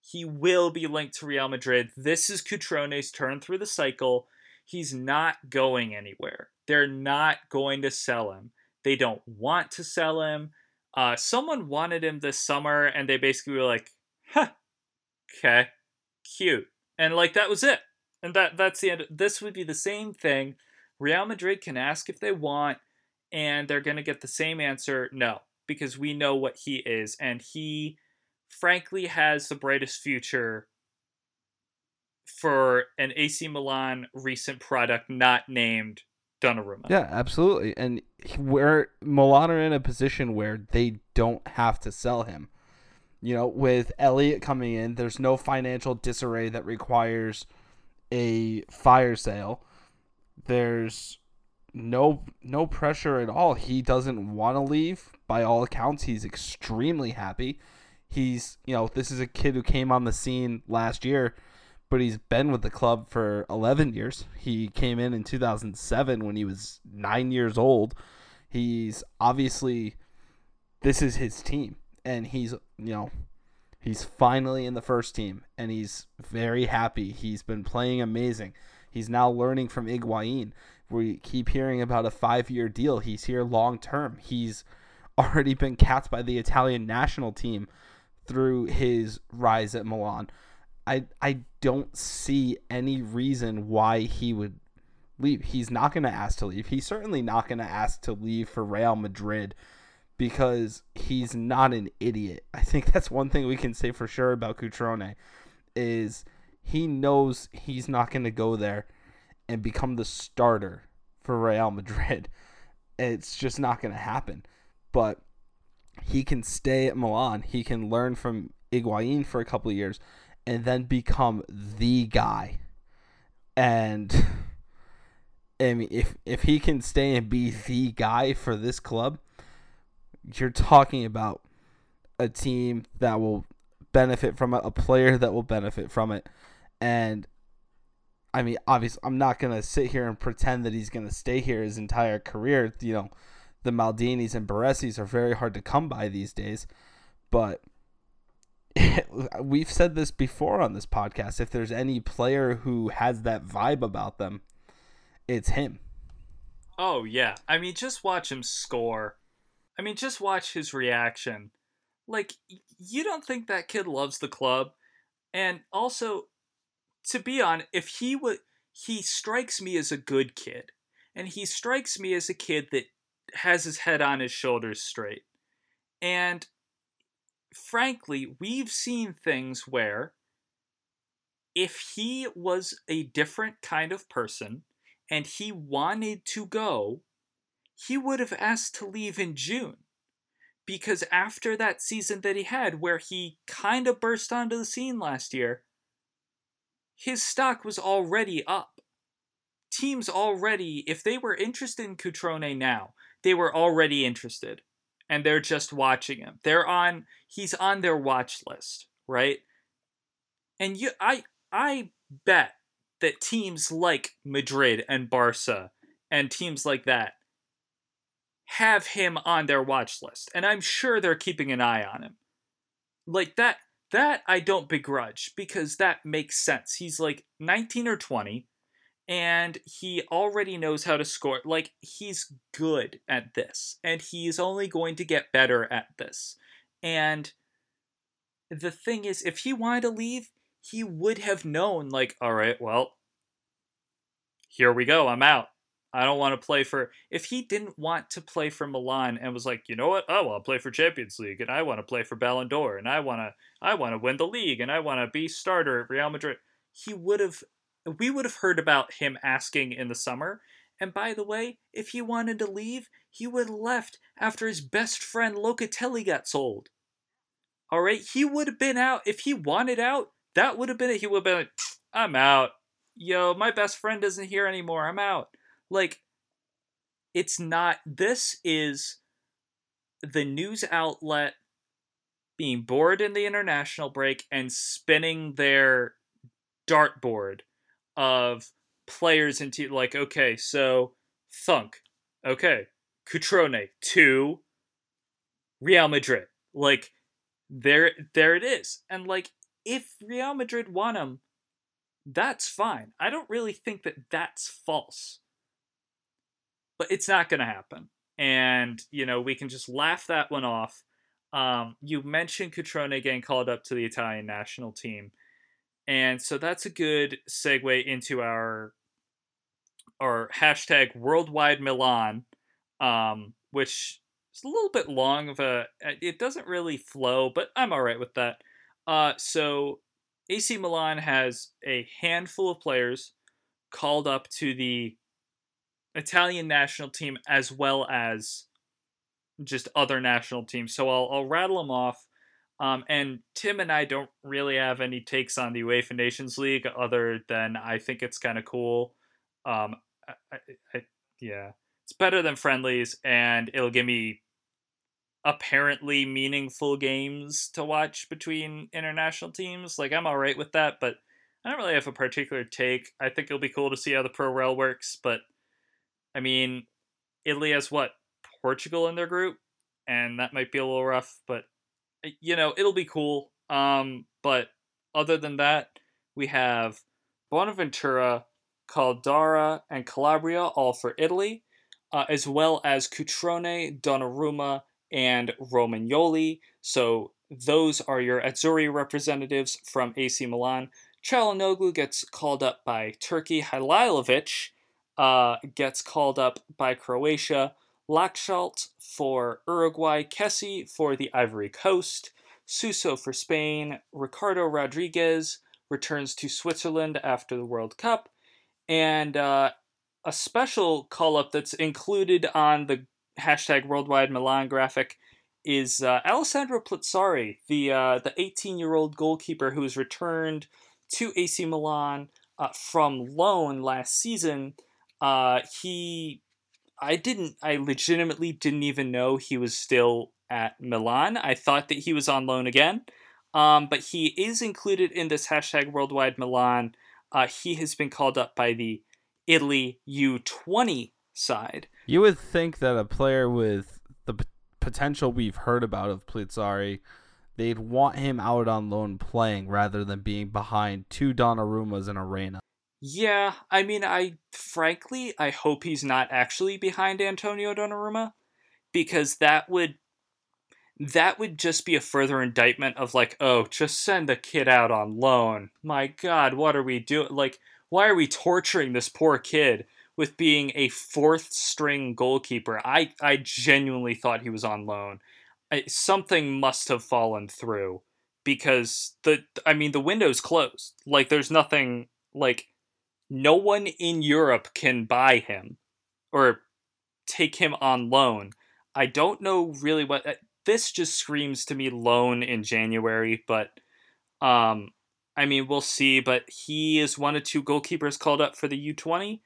S1: he will be linked to Real Madrid. This is Cutrone's turn through the cycle he's not going anywhere. They're not going to sell him. They don't want to sell him. Uh, someone wanted him this summer, and they basically were like, "Huh, okay, cute," and like that was it. And that that's the end. This would be the same thing. Real Madrid can ask if they want, and they're gonna get the same answer: no, because we know what he is, and he, frankly, has the brightest future for an AC Milan recent product not named Donnarumma.
S2: Yeah, absolutely. And where Milan are in a position where they don't have to sell him. You know, with Elliott coming in, there's no financial disarray that requires a fire sale. There's no no pressure at all. He doesn't want to leave. By all accounts, he's extremely happy. He's, you know, this is a kid who came on the scene last year but he's been with the club for 11 years. He came in in 2007 when he was nine years old. He's obviously, this is his team, and he's, you know, he's finally in the first team, and he's very happy. He's been playing amazing. He's now learning from Higuain. We keep hearing about a five year deal. He's here long term. He's already been capped by the Italian national team through his rise at Milan. I I don't see any reason why he would leave. He's not going to ask to leave. He's certainly not going to ask to leave for Real Madrid because he's not an idiot. I think that's one thing we can say for sure about Cutrone is he knows he's not going to go there and become the starter for Real Madrid. It's just not going to happen. But he can stay at Milan. He can learn from Higuain for a couple of years and then become the guy. And I mean, if if he can stay and be the guy for this club, you're talking about a team that will benefit from it, a player that will benefit from it, and I mean, obviously, I'm not gonna sit here and pretend that he's gonna stay here his entire career. You know, the Maldinis and Baresis are very hard to come by these days, but we've said this before on this podcast. If there's any player who has that vibe about them, it's him.
S1: Oh yeah, I mean, just watch him score. I mean, just watch his reaction. Like, you don't think that kid loves the club, and also, to be on, if he would, he strikes me as a good kid, and he strikes me as a kid that has his head on his shoulders straight, and frankly, we've seen things where if he was a different kind of person and he wanted to go, he would have asked to leave in June. Because after that season that he had, where he kind of burst onto the scene last year, his stock was already up. Teams already, if they were interested in Cutrone now, they were already interested. And they're just watching him. They're on he's on their watch list, right? And you I I bet that teams like Madrid and Barca and teams like that have him on their watch list. And I'm sure they're keeping an eye on him. Like that that I don't begrudge because that makes sense. He's like 19 or 20 and he already knows how to score. Like he's good at this and he's only going to get better at this. And the thing is if he wanted to leave, he would have known like all right, well, here we go. I'm out. I don't want to play for. If he didn't want to play for Milan and was like, you know what, I want to play for Champions League and I want to play for Ballon d'Or and I want to, I want to win the league and I want to be starter at Real Madrid, he would have. We would have heard about him asking in the summer. And by the way, if he wanted to leave, he would have left after his best friend Locatelli got sold. All right, he would have been out if he wanted out. That would have been it. He would have been like, I'm out yo, my best friend isn't here anymore. I'm out. Like, it's not, this is the news outlet being bored in the international break and spinning their dartboard of players into, like, okay, so Thunk, okay, Cutrone, two, Real Madrid. Like, there, there it is. And, like, if Real Madrid want him, that's fine. I don't really think that that's false. But it's not going to happen. And, you know, we can just laugh that one off. Um, you mentioned Cutrone getting called up to the Italian national team. And so that's a good segue into our our hashtag worldwide Milan, um, which is a little bit long of a it doesn't really flow, but I'm all right with that. Uh, so AC Milan has a handful of players called up to the Italian national team as well as just other national teams. So I'll, I'll rattle them off. Um, and Tim and I don't really have any takes on the UEFA Nations League other than I think it's kind of cool. Um, I, I, yeah, it's better than friendlies, and it'll give me apparently meaningful games to watch between international teams. Like I'm all right with that, but I don't really have a particular take. I think it'll be cool to see how the pro rel works, but I mean, Italy has what Portugal in their group, and that might be a little rough, but you know it'll be cool. Um, but other than that, we have Bonaventura, Caldara, and Calabria all for Italy, uh, as well as Cutrone, Donnarumma, and Romagnoli. So those are your Azzurri representatives from AC Milan. Calhanoglu gets called up by Turkey. Halilovic uh, gets called up by Croatia. Laxalt for Uruguay, Kessie for the Ivory Coast, Suso for Spain, Ricardo Rodriguez returns to Switzerland after the World Cup, and uh, a special call up that's included on the hashtag Worldwide Milan graphic is uh, Alessandro Plizzari, the uh, the 18 year old goalkeeper who was returned to AC Milan uh, from loan last season. Uh, he I didn't. I legitimately didn't even know he was still at Milan. I thought that he was on loan again. Um, but he is included in this hashtag Worldwide Milan. Uh, he has been called up by the Italy U20 side.
S2: You would think that a player with the p- potential we've heard about of Plizzari, they'd want him out on loan playing rather than being behind two Donnarummas in Reina.
S1: Yeah, I mean, I frankly, I hope he's not actually behind Antonio Donnarumma, because that would that would just be a further indictment of like, oh, just send the kid out on loan. My God, what are we doing? Like, why are we torturing this poor kid with being a fourth string goalkeeper? I I genuinely thought he was on loan. I, something must have fallen through because the I mean the window's closed. Like, there's nothing like no one in Europe can buy him or take him on loan. I don't know really what uh, this just screams to me loan in January, but um I mean we'll see, but he is one of two goalkeepers called up for the U20,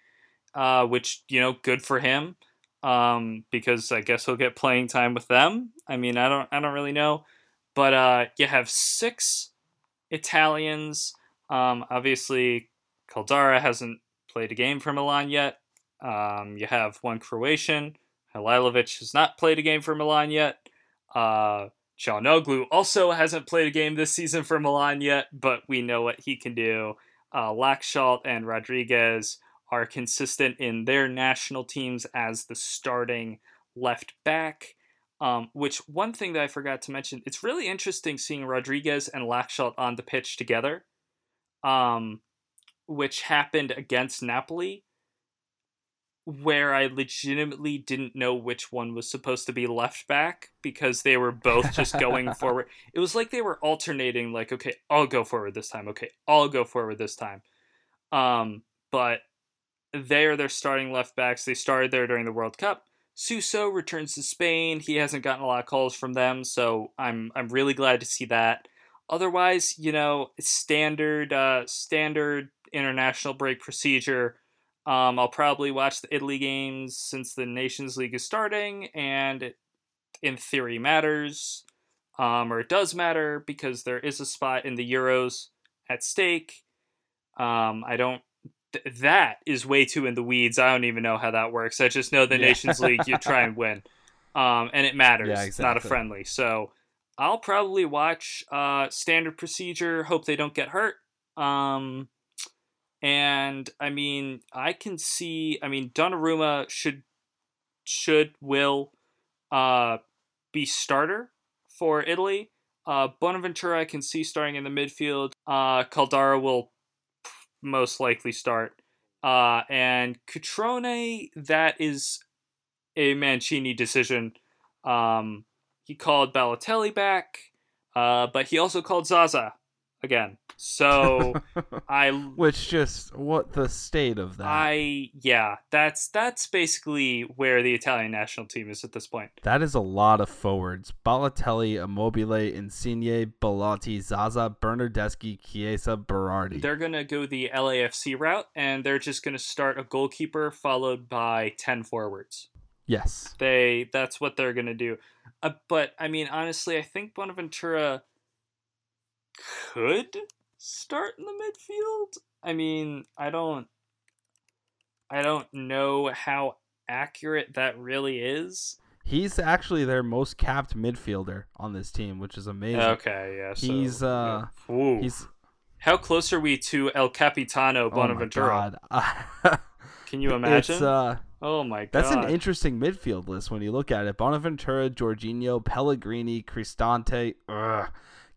S1: uh which, you know, good for him. Um because I guess he'll get playing time with them. I mean, I don't I don't really know, but uh you have 6 Italians um obviously Caldara hasn't played a game for Milan yet. Um, you have one Croatian. Halilovic has not played a game for Milan yet. Uh, Calhanoglu also hasn't played a game this season for Milan yet, but we know what he can do. Uh, and Rodriguez are consistent in their national teams as the starting left back. Um, which one thing that I forgot to mention, it's really interesting seeing Rodriguez and Laxalt on the pitch together. Um, which happened against Napoli, where I legitimately didn't know which one was supposed to be left back because they were both just going forward. It was like they were alternating, like, okay, I'll go forward this time. Okay, I'll go forward this time. Um, but they are their starting left backs. They started there during the World Cup. Suso returns to Spain. He hasn't gotten a lot of calls from them, so I'm I'm really glad to see that. Otherwise, you know, standard uh, standard international break procedure. Um, I'll probably watch the Italy games since the Nations League is starting, and it, in theory, matters. Um, or it does matter because there is a spot in the Euros at stake. Um, I don't. Th- that is way too in the weeds. I don't even know how that works. I just know the yeah. Nations League, you try and win, um, and it matters. Yeah, exactly. It's not a friendly. So I'll probably watch uh, standard procedure. Hope they don't get hurt. Um, and I mean, I can see. I mean, Donnarumma should should will uh, be starter for Italy. Uh, Bonaventura I can see starting in the midfield. Uh, Caldara will most likely start. Uh, and Cutrone, that is a Mancini decision. Um, he called Balotelli back, uh, but he also called Zaza again. So I
S2: which just what the state of that.
S1: I yeah, that's that's basically where the Italian national team is at this point.
S2: That is a lot of forwards. Balotelli, Immobile, Insigne, Belotti, Zaza, Bernardeschi, Chiesa, Berardi.
S1: They're going to go the LAFC route and they're just going to start a goalkeeper followed by 10 forwards.
S2: Yes.
S1: They that's what they're going to do. Uh, but I mean honestly, I think Bonaventura could start in the midfield. I mean, I don't I don't know how accurate that really is.
S2: He's actually their most capped midfielder on this team, which is amazing.
S1: Okay, yeah. So,
S2: he's uh yeah. he's
S1: how close are we to El Capitano Bonaventura?
S2: Oh
S1: Can you imagine?
S2: It's uh
S1: Oh my god.
S2: That's an interesting midfield list when you look at it. Bonaventura, Jorginho, Pellegrini, Cristante, ugh,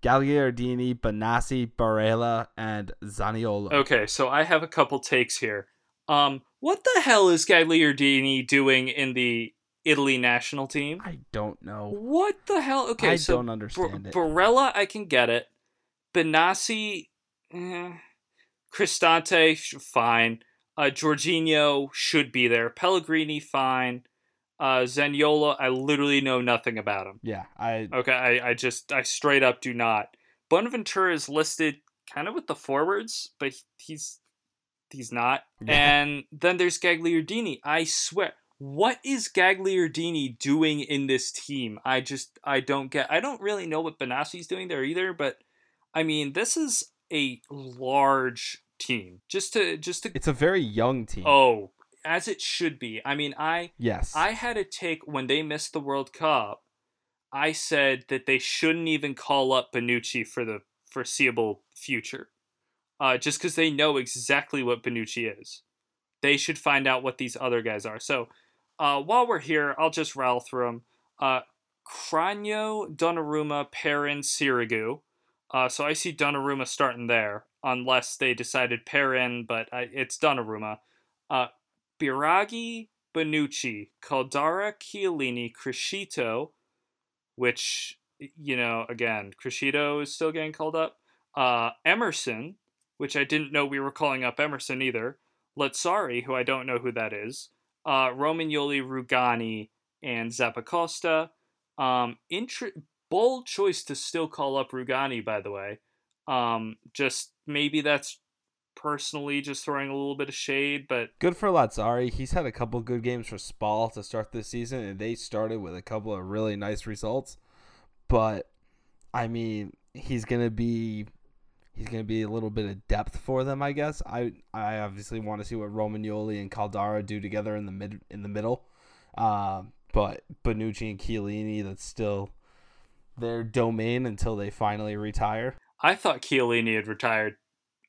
S2: Gagliardini, Benassi, Barella, and Zaniolo.
S1: Okay, so I have a couple takes here. Um, what the hell is Gagliardini doing in the Italy national team?
S2: I don't know.
S1: What the hell? Okay,
S2: I
S1: so
S2: don't understand it.
S1: Barella, I can get it. Benassi, eh. Cristante, fine. Uh, Jorginho should be there. Pellegrini, fine. Uh, Zaniolo, I literally know nothing about him.
S2: Yeah, I
S1: Okay, I, I just, I straight up do not. Bonaventura is listed kind of with the forwards, but he's, he's not.
S2: Yeah.
S1: And then there's Gagliardini. I swear, what is Gagliardini doing in this team? I just, I don't get. I don't really know what Benassi's doing there either. But I mean, this is a large team. Just to, just to.
S2: it's a very young team.
S1: Oh, as it should be. I mean, I,
S2: yes.
S1: I had a take when they missed the World Cup. I said that they shouldn't even call up Bonucci for the foreseeable future, uh, just because they know exactly what Bonucci is. They should find out what these other guys are. So, uh, while we're here, I'll just rattle through them. Uh, Cragno, Donnarumma, Perin, Sirigu. Uh, so I see Donnarumma starting there, unless they decided Perin, but I, it's Donnarumma. Uh, Biraghi, Bonucci, Caldara, Chiellini, Criscito, which, you know, again, Criscito is still getting called up. Uh, Emerson, which I didn't know we were calling up Emerson either. Lazzari, who I don't know who that is. Uh, Romagnoli, Rugani, and Zappacosta. Um, intr- bold choice to still call up Rugani, by the way. Um, just maybe that's personally just throwing a little bit of shade, but
S2: good for Lazzari. He's had a couple good games for Spal to start this season, and they started with a couple of really nice results. But I mean, he's gonna be he's gonna be a little bit of depth for them, I guess. I I obviously want to see what Romagnoli and Caldara do together in the mid in the middle. Um, but Bonucci and Chiellini, that's still their domain until they finally retire.
S1: I thought Chiellini had retired.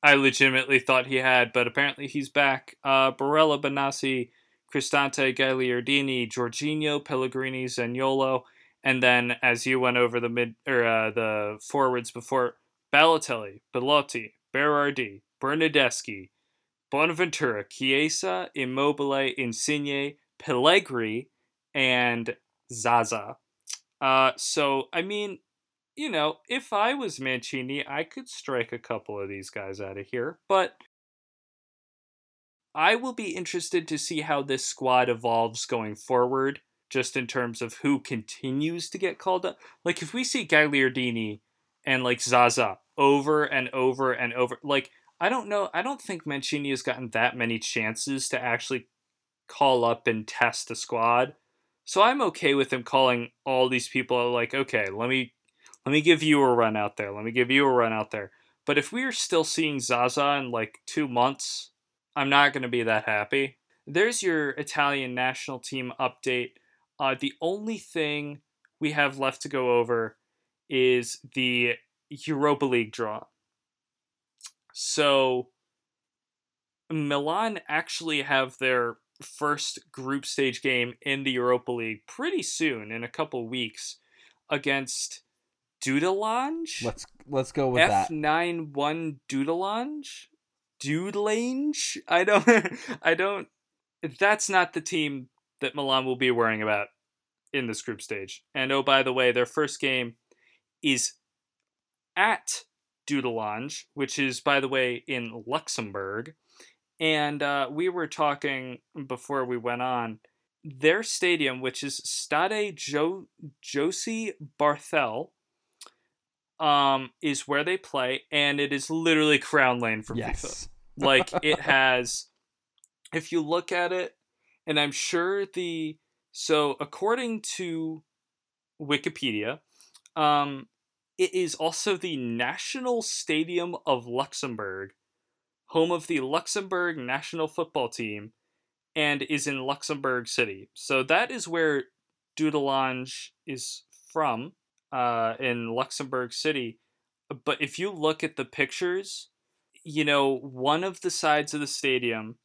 S1: I legitimately thought he had, but apparently he's back. Uh, Barella, Benassi, Cristante, Gagliardini, Jorginho, Pellegrini, Zaniolo, and then as you went over the mid or uh, the forwards before, Balotelli, Belotti, Berardi, Bernardeschi, Bonaventura, Chiesa, Immobile, Insigne, Pellegrini, and Zaza. Uh, so I mean, you know, if I was Mancini, I could strike a couple of these guys out of here, but I will be interested to see how this squad evolves going forward, just in terms of who continues to get called up. Like, if we see Gagliardini and, like, Zaza over and over and over, like, I don't know, I don't think Mancini has gotten that many chances to actually call up and test a squad. So I'm okay with him calling all these people like, okay, let me let me give you a run out there. Let me give you a run out there. But if we're still seeing Zaza in like two months, I'm not going to be that happy. There's your Italian national team update. Uh, the only thing we have left to go over is the Europa League draw. So, Milan actually have their first group stage game in the Europa League pretty soon, in a couple weeks, against Dudelange.
S2: Let's let's go with
S1: F
S2: that.
S1: nine one Dudelange, Dudelange. I don't. I don't. That's not the team that Milan will be worrying about in this group stage. And oh, by the way, their first game is at Dudelange, which is, by the way, in Luxembourg. And uh, we were talking before we went on. Their stadium, which is Stade jo- Josy Barthel, um, is where they play, and it is literally Crown Lane for FIFA.
S2: yes.
S1: Like it has, if you look at it, and I'm sure the so according to Wikipedia, um, it is also the national stadium of Luxembourg, home of the Luxembourg national football team, and is in Luxembourg City. So that is where Dudelange is from, uh, in Luxembourg City. But if you look at the pictures, you know, one of the sides of the stadium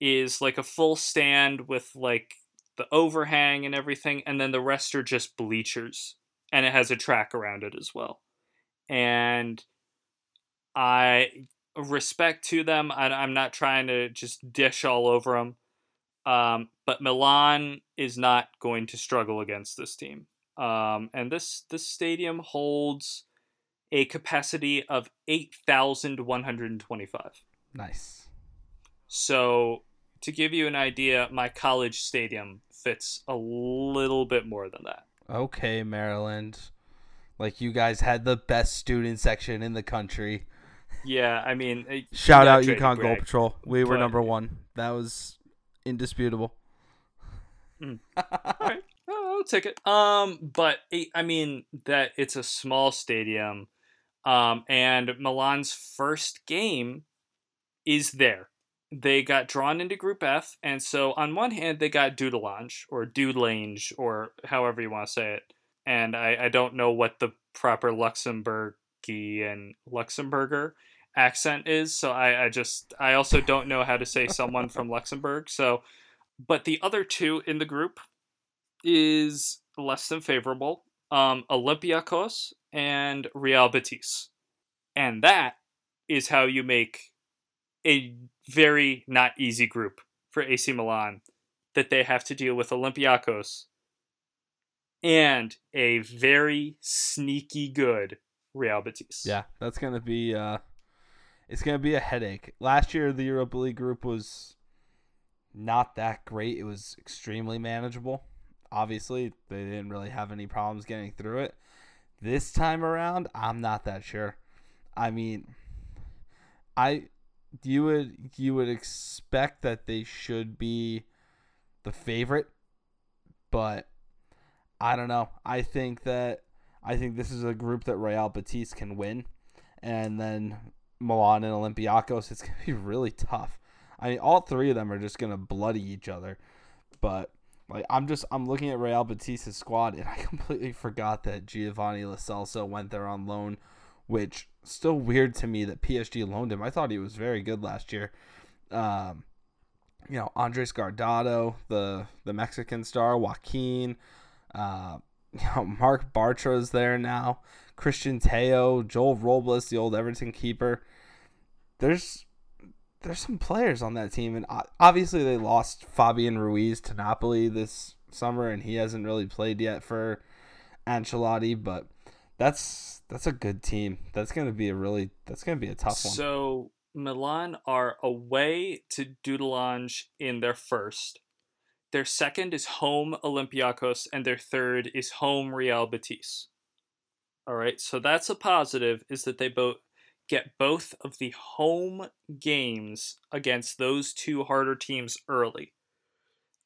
S1: is like a full stand with like the overhang and everything, and then the rest are just bleachers, and it has a track around it as well. And I respect to them. I, I'm not trying to just dish all over them. Um, but Milan is not going to struggle against this team. Um, and this this stadium holds a capacity of 8,125.
S2: Nice.
S1: So, to give you an idea, my college stadium fits a little bit more than that.
S2: Okay, Maryland. Like you guys had the best student section in the country.
S1: Yeah, I mean, uh,
S2: Shout out Yukon
S1: Greg.
S2: Patrol. We were
S1: but-
S2: number one. That was indisputable.
S1: Alright, oh, I'll take it. Um, but it, I mean that it's a small stadium, um, and Milan's first game is there. They got drawn into Group F, and so on one hand they got Dudelange or Dudelange or however you want to say it, and I, I don't know what the proper Luxembourgian Luxemburger accent is, so I, I just I also don't know how to say someone from Luxembourg, so but the other two in the group is less than favorable. Um, Olympiacos and Real Betis, and that is how you make a very not easy group for AC Milan. That they have to deal with Olympiacos and a very sneaky good Real Betis.
S2: Yeah, that's gonna be uh it's gonna be a headache. Last year the Europa League group was not that great. It was extremely manageable. Obviously, they didn't really have any problems getting through it. This time around, I'm not that sure. I mean, I you would you would expect that they should be the favorite, but I don't know. I think that I think this is a group that Real Betis can win, and then Milan and Olympiacos. It's gonna be really tough. I mean, all three of them are just gonna bloody each other. But like, I'm just I'm looking at Real Betis' squad, and I completely forgot that Giovanni Lo Celso went there on loan, which still weird to me that PSG loaned him. I thought he was very good last year. Um, you know, Andres Guardado, the the Mexican star, Joaquin. Uh, you know, Marc Bartra's there now. Cristian Tello, Joel Robles, the old Everton keeper. There's there's some players on that team, and obviously they lost Fabian Ruiz to Napoli this summer, and he hasn't really played yet for Ancelotti. But that's that's a good team. That's gonna be a really that's gonna be a tough one.
S1: So Milan are away to Dudelange in their first. Their second is home Olympiacos, and their third is home Real Betis. All right, so that's a positive. Is that they both get both of the home games against those two harder teams early.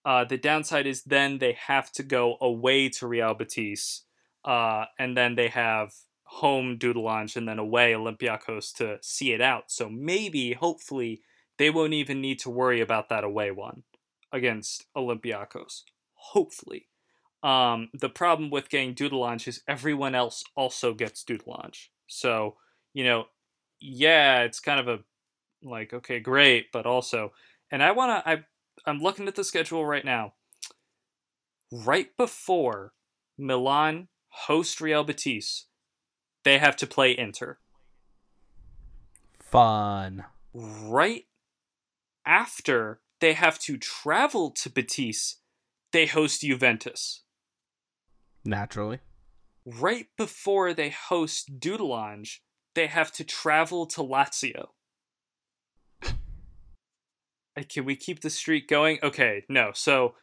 S1: Uh, the downside is then they have to go away to Real Betis, uh, and then they have home Dudelange and then away Olympiacos to see it out. So maybe, hopefully, they won't even need to worry about that away one against Olympiacos. Hopefully. Um, the problem with getting Dudelange is everyone else also gets Dudelange. So, you know, yeah, it's kind of a like, okay, great, but also, and I want to, I, I'm looking at the schedule right now. Right before Milan host Real Betis, they have to play Inter.
S2: Fun.
S1: Right after they have to travel to Betis, they host Juventus.
S2: Naturally.
S1: Right before they host Dudelange, they have to travel to Lazio. Can we keep the streak going? Okay, no. So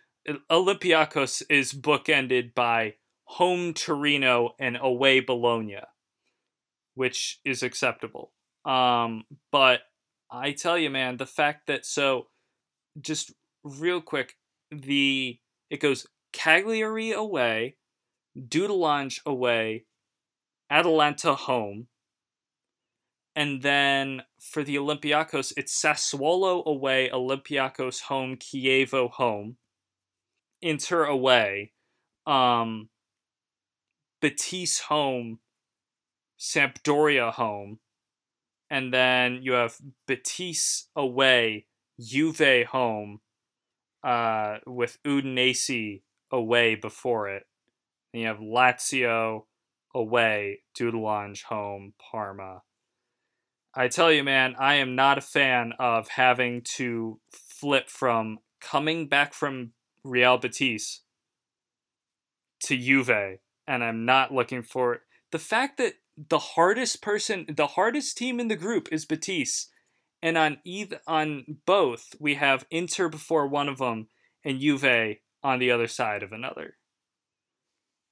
S1: Olympiacos is bookended by home Torino and away Bologna, which is acceptable. Um, but I tell you, man, the fact that so just real quick, the it goes Cagliari away, Dudelange away, Atalanta home, and then for the Olympiacos, it's Sassuolo away, Olympiacos home, Chievo home, Inter away, um, Betis home, Sampdoria home, and then you have Betis away, Juve home, uh, with Udinese away before it. And you have Lazio away, Dudelange home, Parma. I tell you, man, I am not a fan of having to flip from coming back from Real Betis to Juve, and I'm not looking for it. the fact that the hardest person, the hardest team in the group is Betis, and on either on both we have Inter before one of them and Juve on the other side of another.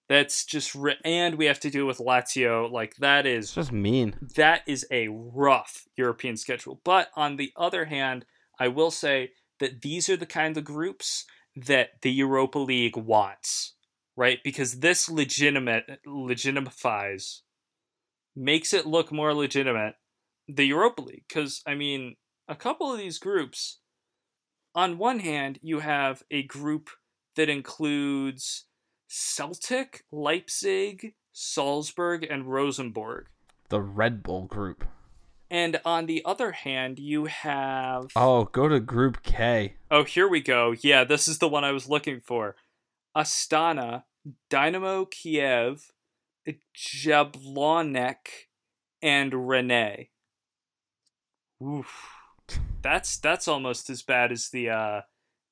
S1: That's just and we have to deal with Lazio. Like that is
S2: It's just mean.
S1: that is a rough European schedule. But on the other hand, I will say that these are the kind of groups that the Europa League wants, right? Because this legitimate legitimifies makes it look more legitimate the Europa League cuz I mean, a couple of these groups on one hand, you have a group that includes Celtic, Leipzig, Salzburg, and Rosenborg.
S2: The Red Bull group.
S1: And on the other hand, you have.
S2: Oh, go to Group K.
S1: Oh, here we go. Yeah, this is the one I was looking for. Astana, Dynamo Kiev, Jablonec, and Rennes. Oof. That's that's almost as bad as the uh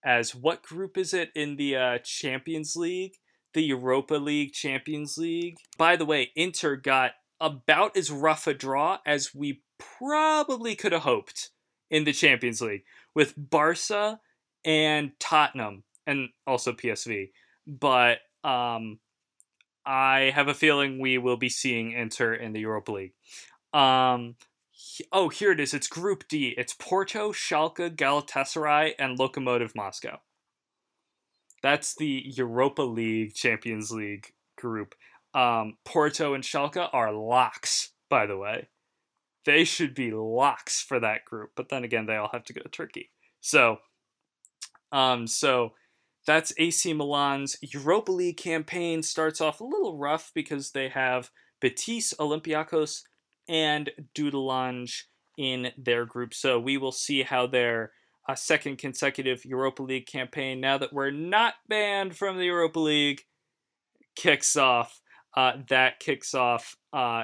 S1: as what group is it in the uh Champions League? The Europa League Champions League. By the way, Inter got about as rough a draw as we probably could have hoped in the Champions League with Barca and Tottenham and also PSV. But um, I have a feeling we will be seeing Inter in the Europa League. Um, oh, here it is. It's Group D. It's Porto, Schalke, Galatasaray, and Lokomotiv Moscow. That's the Europa League Champions League group. Um, Porto and Schalke are locks, by the way. They should be locks for that group, but then again, they all have to go to Turkey. So, um, so that's AC Milan's Europa League campaign. Starts off a little rough because they have Betis, Olympiacos, and Dudelange in their group. So we will see how their uh, second consecutive Europa League campaign, now that we're not banned from the Europa League, kicks off. Uh, that kicks off uh,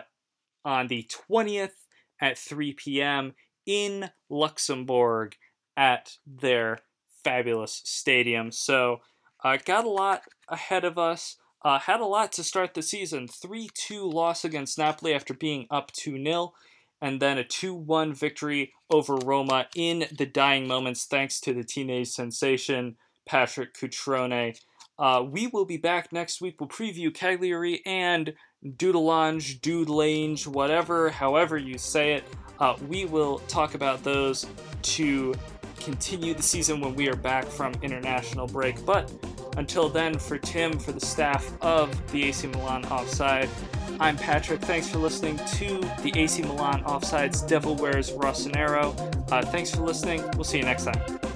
S1: on the 20th at 3 p.m. in Luxembourg at their fabulous stadium. So, uh, got a lot ahead of us. Uh, had a lot to start the season. 3 2 loss against Napoli after being up 2 0, and then a 2 1 victory over Roma in the dying moments, thanks to the teenage sensation, Patrick Cutrone. Uh, we will be back next week. We'll preview Cagliari and Dudelange, Dudelange, whatever, however you say it. Uh, we will talk about those to continue the season when we are back from international break. But until then, for Tim, for the staff of the AC Milan Offside, I'm Patrick. Thanks for listening to the AC Milan Offside's Devil Wears Rossonero. Uh, thanks for listening. We'll see you next time.